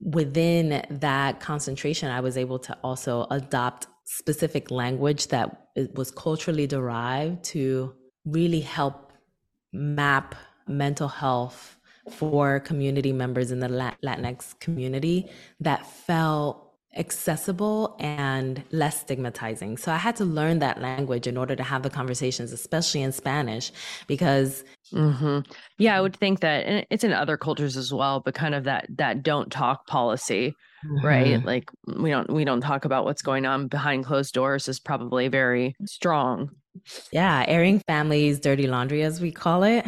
within that concentration, I was able to also adopt specific language that was culturally derived to really help map mental health for community members in the Latinx community that felt accessible and less stigmatizing. So I had to learn that language in order to have the conversations, especially in Spanish, because mm-hmm. yeah, I would think that, and it's in other cultures as well, but kind of that that don't talk policy, mm-hmm. right? Like we don't we don't talk about what's going on behind closed doors is probably very strong. Yeah, airing families' dirty laundry, as we call it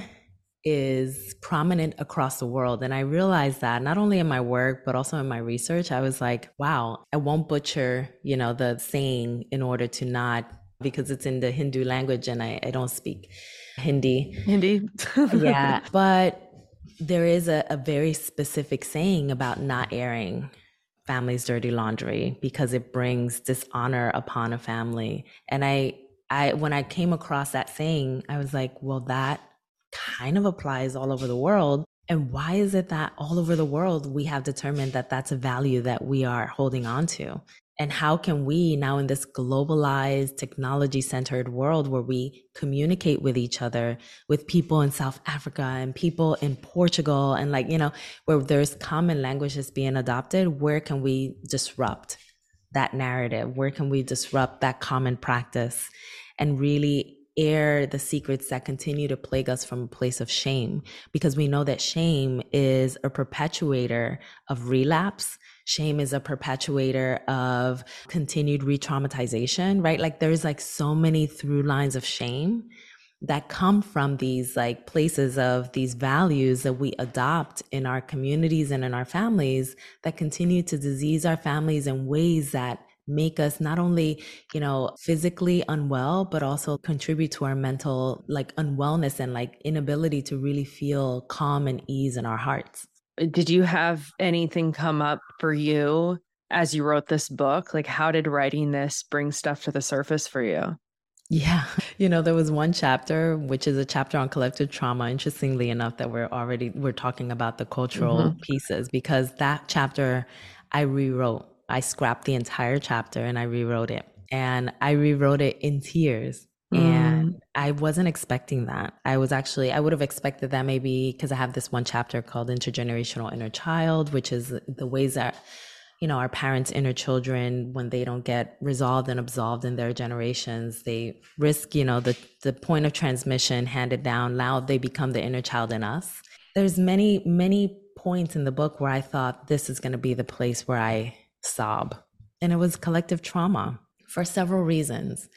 is prominent across the world. And I realized that not only in my work, but also in my research, I was like, wow, I won't butcher, you know, the saying in order to not, because it's in the Hindu language and I, I don't speak Hindi. Hindi. (laughs) yeah. But there is a, a very specific saying about not airing family's dirty laundry because it brings dishonor upon a family. And I, I, when I came across that saying, I was like, well, that kind of applies all over the world. And why is it that all over the world we have determined that that's a value that we are holding on to? And how can we now in this globalized, technology centered world where we communicate with each other, with people in South Africa and people in Portugal, and like, you know, where there's common languages being adopted, where can we disrupt that narrative? Where can we disrupt that common practice and really air the secrets that continue to plague us from a place of shame? Because we know that shame is a perpetuator of relapse shame is a perpetuator of continued re-traumatization right like there's like so many through lines of shame that come from these like places of these values that we adopt in our communities and in our families that continue to disease our families in ways that make us not only you know physically unwell but also contribute to our mental like unwellness and like inability to really feel calm and ease in our hearts did you have anything come up for you as you wrote this book? Like, how did writing this bring stuff to the surface for you? Yeah. (laughs) You know, there was one chapter, which is a chapter on collective trauma, interestingly enough, that we're already, we're talking about the cultural mm-hmm. pieces because that chapter I rewrote. I scrapped the entire chapter and I rewrote it. And I rewrote it in tears Mm. And I wasn't expecting that. I was actually, I would have expected that maybe because I have this one chapter called Intergenerational Inner Child, which is the ways that, you know, our parents' inner children, when they don't get resolved and absolved in their generations, they risk, you know, the, the point of transmission handed down. Now they become the inner child in us. There's many, many points in the book where I thought this is going to be the place where I sob. And it was collective trauma for several reasons.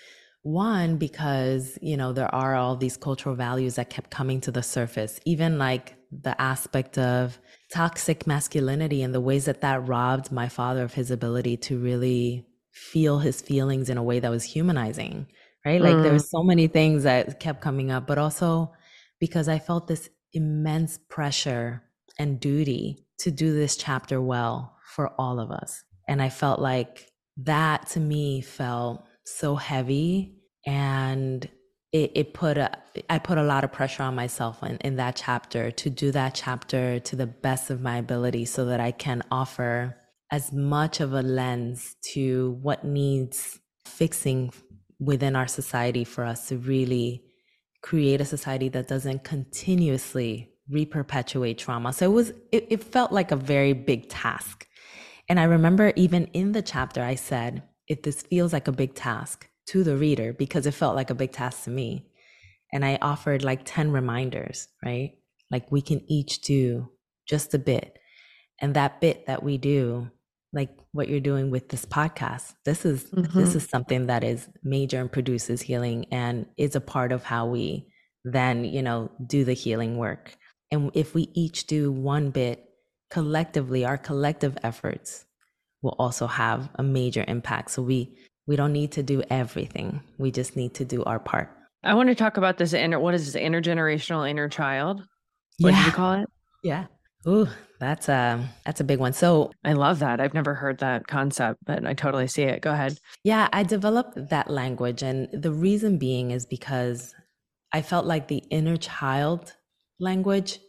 One, because, you know, there are all these cultural values that kept coming to the surface, even like the aspect of toxic masculinity and the ways that that robbed my father of his ability to really feel his feelings in a way that was humanizing, right? Like mm. there were so many things that kept coming up, but also because I felt this immense pressure and duty to do this chapter well for all of us. And I felt like that to me felt so heavy and it, it put a I put a lot of pressure on myself in, in that chapter to do that chapter to the best of my ability so that I can offer as much of a lens to what needs fixing within our society for us to really create a society that doesn't continuously reperpetuate trauma. So it was it, it felt like a very big task. And I remember even in the chapter I said, if this feels like a big task to the reader because it felt like a big task to me. And I offered like 10 reminders, right? Like we can each do just a bit. And that bit that we do, like what you're doing with this podcast, this is mm-hmm. this is something that is major and produces healing and is a part of how we then, you know, do the healing work. And if we each do one bit collectively, our collective efforts will also have a major impact. So we we don't need to do everything. We just need to do our part. I want to talk about this inner what is this intergenerational inner child? What yeah. did you call it? Yeah. Ooh, that's a that's a big one. So I love that. I've never heard that concept, but I totally see it. Go ahead. Yeah, I developed that language and the reason being is because I felt like the inner child language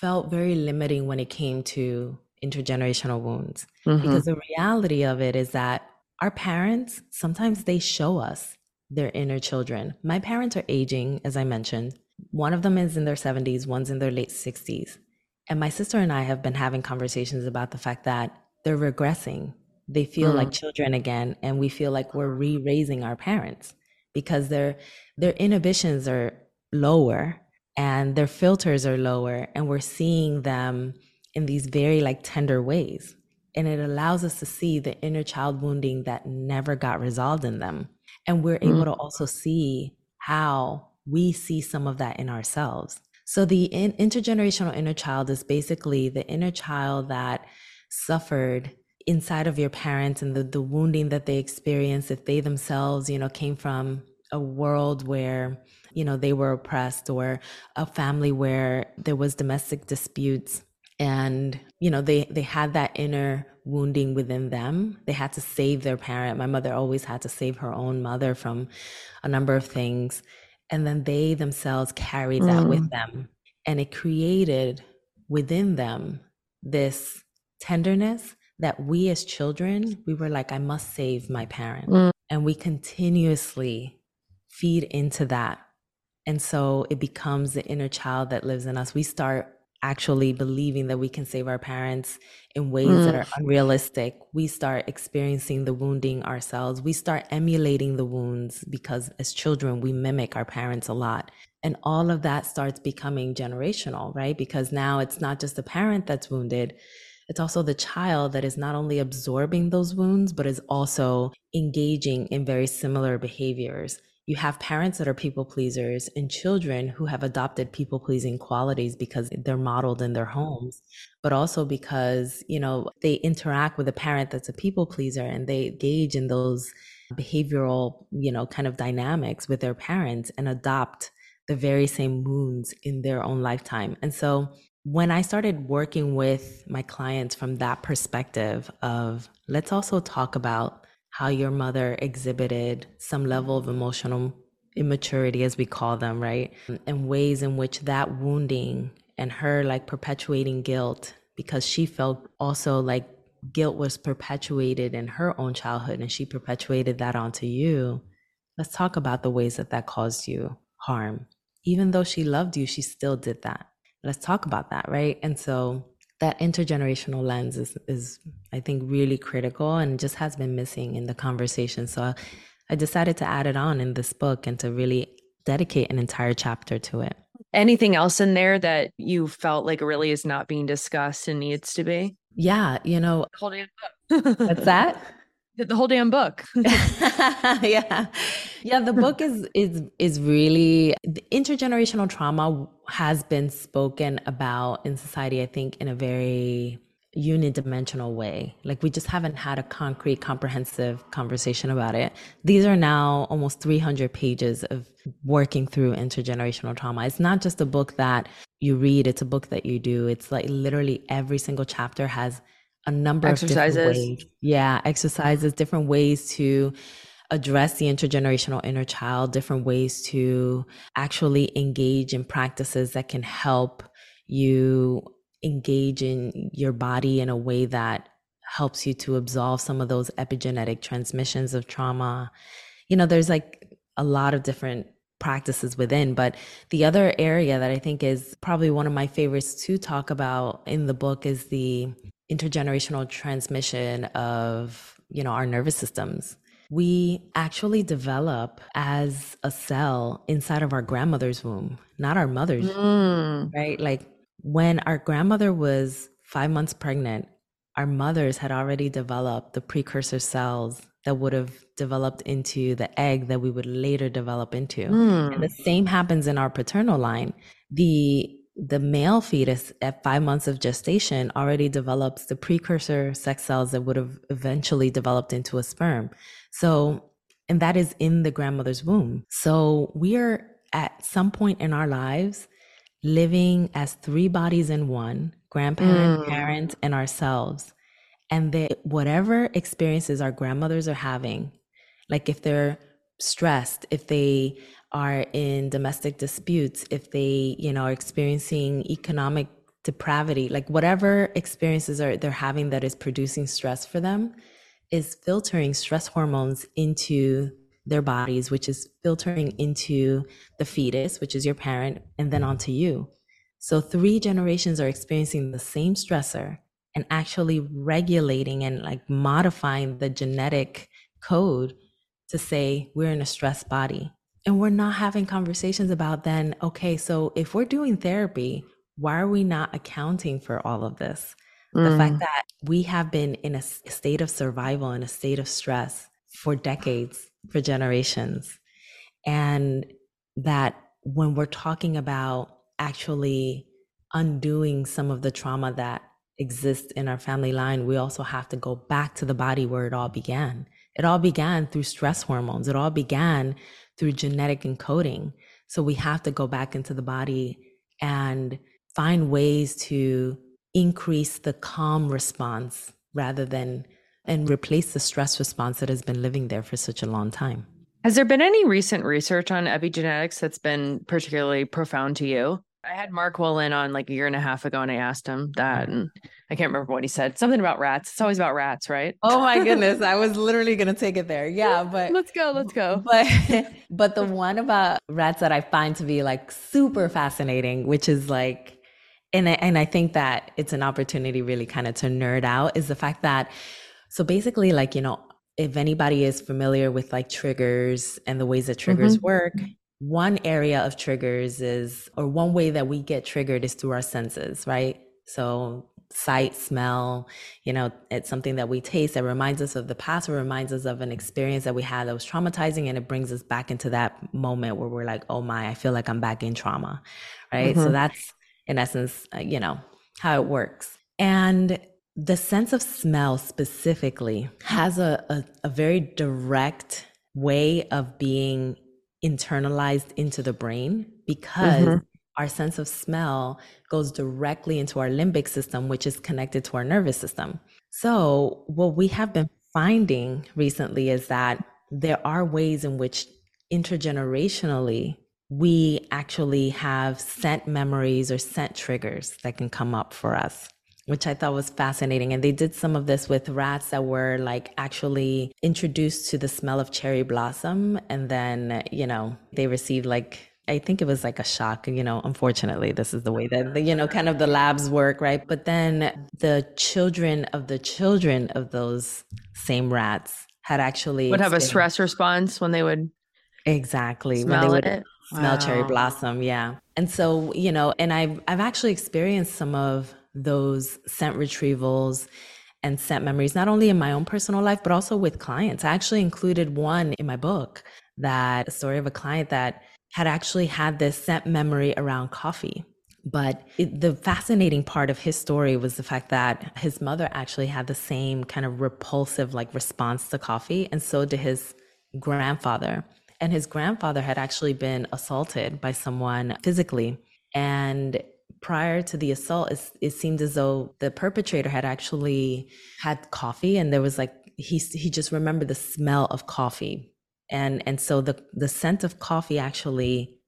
felt very limiting when it came to intergenerational wounds. Mm-hmm. Because the reality of it is that our parents, sometimes they show us their inner children. My parents are aging, as I mentioned. One of them is in their 70s, one's in their late 60s. And my sister and I have been having conversations about the fact that they're regressing. They feel mm. like children again, and we feel like we're re-raising our parents because their their inhibitions are lower and their filters are lower, and we're seeing them in these very like tender ways. And it allows us to see the inner child wounding that never got resolved in them. And we're mm-hmm. able to also see how we see some of that in ourselves. So the in- intergenerational inner child is basically the inner child that suffered inside of your parents and the, the wounding that they experienced if they themselves, you know, came from a world where, you know, they were oppressed or a family where there was domestic disputes. And you know they they had that inner wounding within them. They had to save their parent. My mother always had to save her own mother from a number of things. And then they themselves carried that mm. with them. And it created within them this tenderness that we as children we were like i must save my parent. Mm. and we continuously feed into that and so it becomes the inner child that lives in us we start actually believing that we can save our parents in ways mm. that are unrealistic, we start experiencing the wounding ourselves. We start emulating the wounds because as children, we mimic our parents a lot. And all of that starts becoming generational, right? Because now it's not just the parent that's wounded, it's also the child that is not only absorbing those wounds, but is also engaging in very similar behaviors you have parents that are people pleasers and children who have adopted people pleasing qualities because they're modeled in their homes but also because you know they interact with a parent that's a people pleaser and they engage in those behavioral you know kind of dynamics with their parents and adopt the very same wounds in their own lifetime. And so when i started working with my clients from that perspective of let's also talk about how your mother exhibited some level of emotional immaturity, as we call them, right? And ways in which that wounding and her like perpetuating guilt because she felt also like guilt was perpetuated in her own childhood and she perpetuated that onto you. Let's talk about the ways that that caused you harm. Even though she loved you, she still did that. Let's talk about that, right? And so that intergenerational lens is, is I think really critical and just has been missing in the conversation. So I decided to add it on in this book and to really dedicate an entire chapter to it. Anything else in there that you felt like really is not being discussed and needs to be? Yeah, you know, holding up. What's that? (laughs) the whole damn book. (laughs) (laughs) Yeah. Yeah the book is is is really intergenerational trauma has been spoken about in society i think in a very unidimensional way. Like we just haven't had a concrete comprehensive conversation about it. These are now almost 300 pages of working through intergenerational trauma. It's not just a book that you read it's a book that you do. It's like literally every single chapter has a number exercises. of different ways. Yeah, exercises, different ways to address the intergenerational inner child, different ways to actually engage in practices that can help you engage in your body in a way that helps you to absolve some of those epigenetic transmissions of trauma. You know, there's like a lot of different practices within. But the other area that I think is probably one of my favorites to talk about in the book is the intergenerational transmission of you know our nervous systems we actually develop as a cell inside of our grandmother's womb not our mother's mm. right like when our grandmother was five months pregnant our mothers had already developed the precursor cells that would have developed into the egg that we would later develop into mm. and the same happens in our paternal line the the male fetus at five months of gestation already develops the precursor sex cells that would have eventually developed into a sperm. So, and that is in the grandmother's womb. So we are at some point in our lives living as three bodies in one grandparent, mm. parent, and ourselves. And that whatever experiences our grandmothers are having, like if they're stressed, if they are in domestic disputes, if they, you know, are experiencing economic depravity, like whatever experiences are they're having that is producing stress for them is filtering stress hormones into their bodies, which is filtering into the fetus, which is your parent, and then onto you. So three generations are experiencing the same stressor and actually regulating and like modifying the genetic code to say we're in a stress body. And we're not having conversations about then, okay, so if we're doing therapy, why are we not accounting for all of this? Mm. The fact mm. that we have been in a state of survival, in a state of stress for decades, for generations. And that when we're talking about actually undoing some of the trauma that exists in our family line, we also have to go back to the body where it all began. It all began through stress hormones, it all began through genetic encoding. So we have to go back into the body and find ways to increase the calm response rather than and replace the stress response that has been living there for such a long time. Has there been any recent research on epigenetics that's been particularly profound to you? I had Mark Wolynn on like a year and a half ago and I asked him that and I can't remember what he said. Something about rats. It's always about rats, right? Oh my goodness. I was (laughs) literally gonna take it there. Yeah, but let's go, let's go. But (laughs) but the one about rats that I find to be like super fascinating, which is like and I, and I think that it's an opportunity really kind of to nerd out is the fact that so basically like you know if anybody is familiar with like triggers and the ways that triggers mm-hmm. work one area of triggers is, or one way that we get triggered is through our senses, right? So, sight, smell, you know, it's something that we taste that reminds us of the past or reminds us of an experience that we had that was traumatizing. And it brings us back into that moment where we're like, oh my, I feel like I'm back in trauma, right? Mm-hmm. So, that's in essence, uh, you know, how it works. And the sense of smell specifically has a, a, a very direct way of being internalized into the brain because mm-hmm. our sense of smell goes directly into our limbic system, which is connected to our nervous system. So, what we have been finding recently is that there are ways in which intergenerationally we actually have scent memories or scent triggers that can come up for us which I thought was fascinating. And they did some of this with rats that were like actually introduced to the smell of cherry blossom. And then, you know, they received like, I think it was like a shock, you know, unfortunately, this is the way that, you know, kind of the labs work, right? But then the children of the children of those same rats had actually would have a stress response when they would exactly smell when they would it. smell wow. cherry blossom yeah and so you know and i've i've actually experienced some of those scent retrievals and scent memories, not only in my own personal life, but also with clients. I actually included one in my book that a story of a client that had actually had this scent memory around coffee. But it, the fascinating part of his story was the fact that his mother actually had the same kind of repulsive like response to coffee, and so did his grandfather. And his grandfather had actually been assaulted by someone physically. And prior to the assault, it, it seemed as though the perpetrator had actually had coffee, and there was like he he just remembered the smell of coffee, and and so the the scent of coffee actually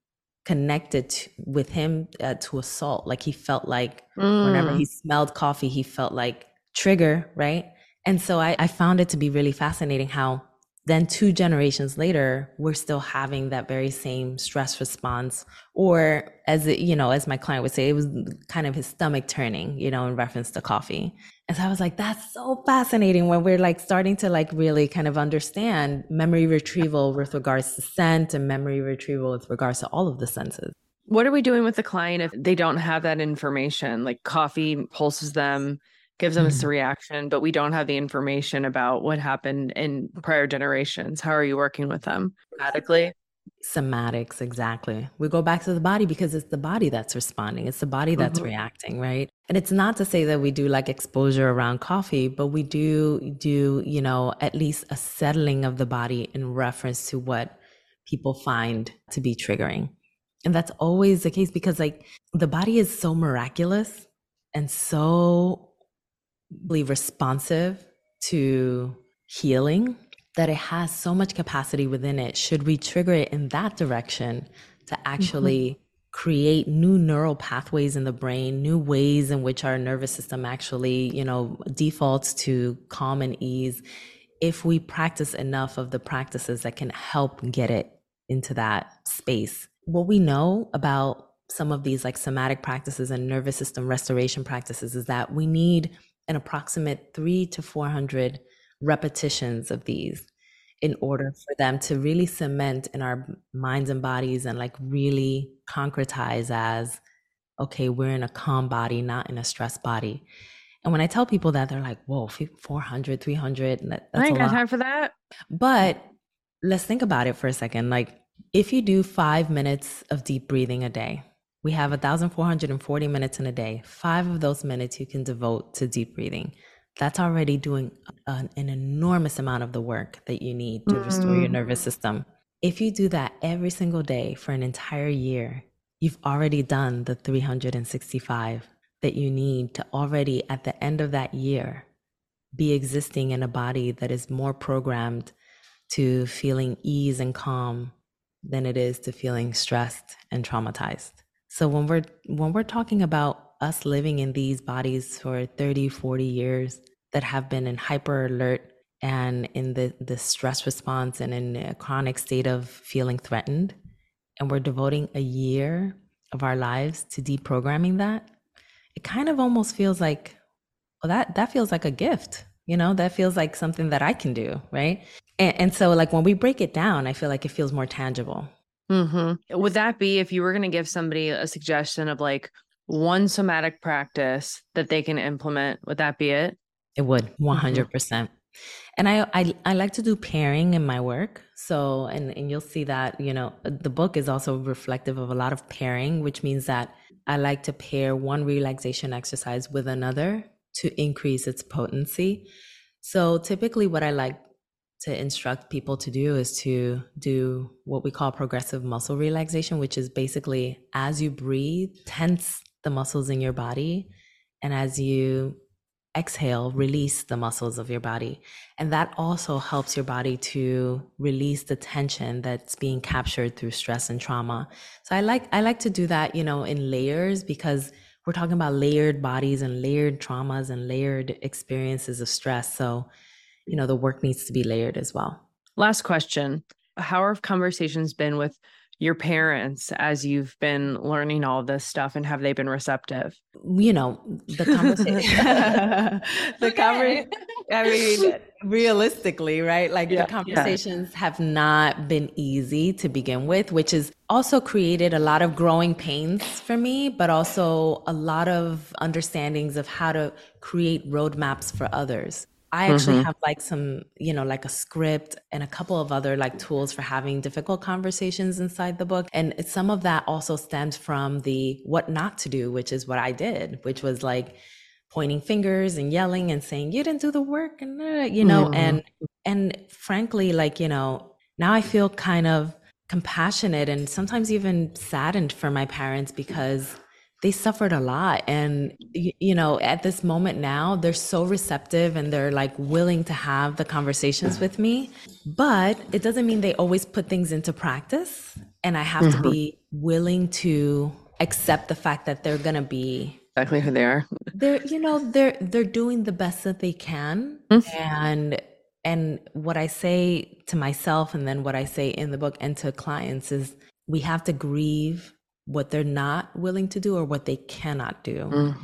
connected to, with him uh, to assault. Like he felt like mm. whenever he smelled coffee, he felt like trigger, right? And so I, I found it to be really fascinating how then two generations later we're still having that very same stress response. Or as it, you know as my client would say it was kind of his stomach turning you know in reference to coffee. And so i was like that's so fascinating when we're like starting to like really kind of understand memory retrieval with regards to scent and memory retrieval with regards to all of the senses. What are we doing with the client if they don't have that information? Like coffee pulses them gives them mm-hmm. a reaction, but we don't have the information about what happened in prior generations. How are you working with them? Somatically? Somatics, exactly. We go back to the body because it's the body that's responding. It's the body that's mm-hmm. reacting, right? And it's not to say that we do like exposure around coffee, but we do do, you know, at least a settling of the body in reference to what people find to be triggering. And that's always the case because like the body is so miraculous and so responsive to healing that it has so much capacity within it. Should we trigger it in that direction to actually mm-hmm. create new neural pathways in the brain, new ways in which our nervous system actually, you know, defaults to calm and ease if we practice enough of the practices that can help get it into that space. What we know about some of these like somatic practices and nervous system restoration practices is that we need an approximate three to 400 repetitions of these in order for them to really cement in our minds and bodies and like really concretize as okay we're in a calm body not in a stressed body. And when i tell people that they're like whoa 400 300 that, that's i ain't got time for that. But let's think about it for a second. Like if you do five minutes of deep breathing a day We have 1,440 minutes in a day. Five of those minutes you can devote to deep breathing. That's already doing an, an enormous amount of the work that you need to restore your Mm. nervous system. If you do that every single day for an entire year, you've already done the 365 that you need to already at the end of that year be existing in a body that is more programmed to feeling ease and calm than it is to feeling stressed and traumatized. So when we're when we're talking about us living in these bodies for 30, 40 years that have been in hyper alert and in the, the stress response and in a chronic state of feeling threatened, and we're devoting a year of our lives to deprogramming that, it kind of almost feels like, well, that that feels like a gift. You know, that feels like something that I can do, right? And, and so, like when we break it down, I feel like it feels more tangible. Hmm Would that be if you were going to give somebody a suggestion of like one somatic practice that they can implement? Would that be it? It would 100%. percent And I, I I like to do pairing in my work. So and and you'll see that, you know, the book is also reflective of a lot of pairing, which means that I like to pair one relaxation exercise with another to increase its potency. So typically what I like to instruct people to do is to do what we call progressive muscle relaxation, which is basically as you breathe, tense the muscles in your body. And as you exhale, release the muscles of your body. And that also helps your body to release the tension that's being captured through stress and trauma. So I like I like to do that, you know, in layers because we're talking about layered bodies and layered traumas and layered experiences of stress. So, you know, the work needs to be layered as well. Last question. How have conversations been with your parents as you've been learning all this stuff and have they been receptive? You know, the conversation (laughs) (laughs) the Okay. conversation I mean, realistically, right? Like Yeah, the conversations have not been easy to begin with, which has also created a lot of growing pains for me, but also a lot of understandings of how to create roadmaps for others. I actually have like some, you know, like a script and a couple of other like tools for having difficult conversations inside the book. And some of that also stems from the what not to do, which is what I did, which was like pointing fingers and yelling and saying you didn't do the work and uh, you know Mhm. and and frankly like you know now i feel kind of compassionate and sometimes even saddened for my parents because they suffered a lot. And you know at this moment now they're so receptive and they're like willing to have the conversations with me. But it doesn't mean they always put things into practice. And i have to mm-hmm. be willing to accept the fact that they're going to be Exactly who they are. they're you know they're they're doing the best that they can. Mm. And and what i say to myself and then what i say in the book and to clients is we have to grieve what they're not willing to do or what they cannot do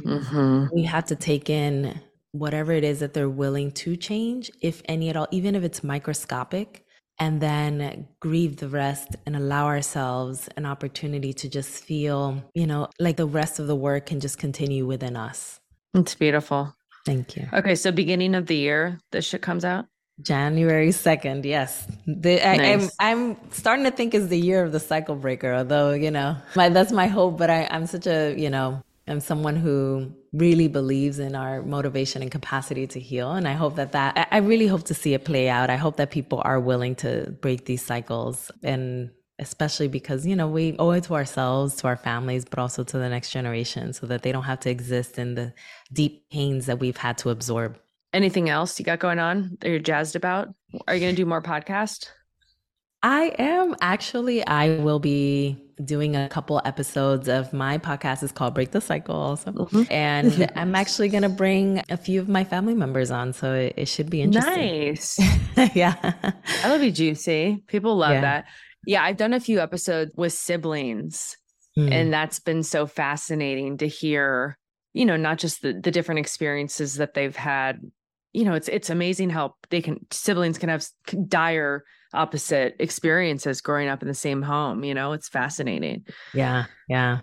Mm-hmm. we have to take in whatever it is that they're willing to change if any at all even if it's microscopic and then grieve the rest and allow ourselves an opportunity to just feel you know like the rest of the work can just continue within us It's beautiful. Thank you. Okay, so beginning of the year, this shit comes out. January 2nd, yes. The, I, Nice. I'm, I'm starting to think is the year of the cycle breaker, although, you know, my, that's my hope. But I, I'm such a, you know, I'm someone who really believes in our motivation and capacity to heal. And I hope that that, I really hope to see it play out. I hope that people are willing to break these cycles and especially because, you know, we owe it to ourselves, to our families, but also to the next generation so that they don't have to exist in the deep pains that we've had to absorb. Anything else you got going on that you're jazzed about? Are you going to do more podcast? I am actually. I will be doing a couple episodes of my podcast. It's called Break the Cycle, also, Mhm. and (laughs) I'm actually going to bring a few of my family members on, so it, it should be interesting. Nice. (laughs) yeah, That'll be juicy. People love Yeah. that. Yeah, I've done a few episodes with siblings, Mm. and that's been so fascinating to hear. You know, not just the the different experiences that they've had. You know, it's it's amazing how they can siblings can have dire opposite experiences growing up in the same home. You know, it's fascinating. yeah, yeah.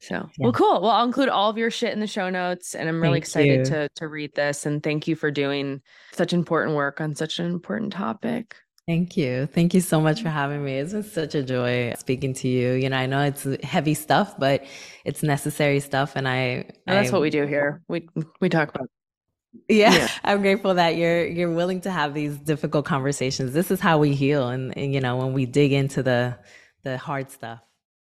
So, Yeah. well, cool. Well, I'll include all of your shit in the show notes, and I'm really Thank excited you. to to read this. And thank you for doing such important work on such an important topic. Thank you. Thank you so much for mm-hmm. having me. It's been such a joy speaking to you. You know, I know it's heavy stuff, but it's necessary stuff. And I, and that's I, what we do here. We, we talk about. Yeah, yeah, (laughs) I'm grateful that you're you're willing to have these difficult conversations. This is how we heal, and, and you know when we dig into the the hard stuff.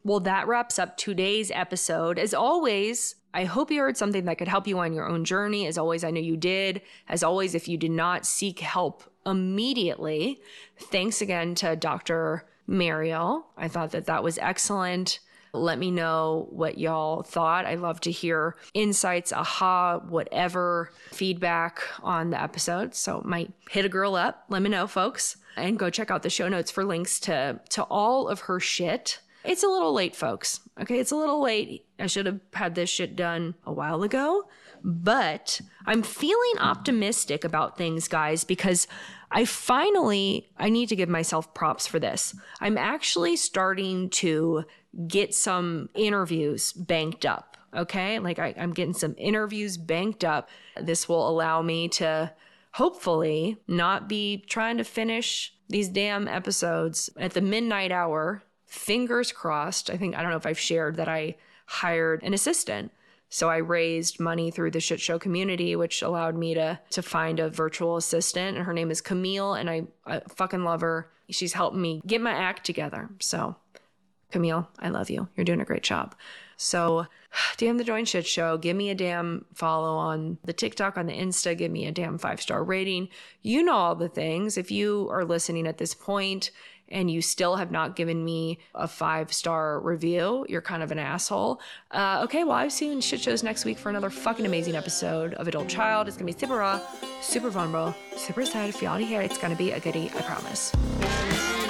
Well, that wraps up today's episode. As always, I hope you heard something that could help you on your own journey. As always, I know you did. As always, if you did not seek help immediately, thanks again to Dr. Mariel. I thought that that was excellent. Let me know what y'all thought. I love to hear insights, aha, whatever feedback on the episode. So might hit a girl up. Let me know, folks. And go check out the show notes for links to to all of her shit. It's a little late, folks. Okay, it's a little late. I should have had this shit done a while ago, but I'm feeling optimistic about things, guys, because I finally I need to give myself props for this. I'm actually starting to get some interviews banked up. Okay, like I, I'm getting some interviews banked up. This will allow me to hopefully not be trying to finish these damn episodes at the midnight hour fingers crossed. I think, I don't know if I've shared that I hired an assistant. So I raised money through the shit show community, which allowed me to to find a virtual assistant. And her name is Camille, and I, I fucking love her. She's helped me get my act together. So, Camille, I love you. You're doing a great job. So, (sighs) damn the joint shit show. Give me a damn follow on the TikTok, on the Insta. Give me a damn five star rating. You know all the things. If you are listening at this point and you still have not given me a five star review, you're kind of an asshole. Uh, okay, well, I'll see you in shit shows next week for another fucking amazing episode of Adult Child. It's gonna be super raw, super vulnerable, super excited for y'all to hear. It's gonna be a goodie, I promise.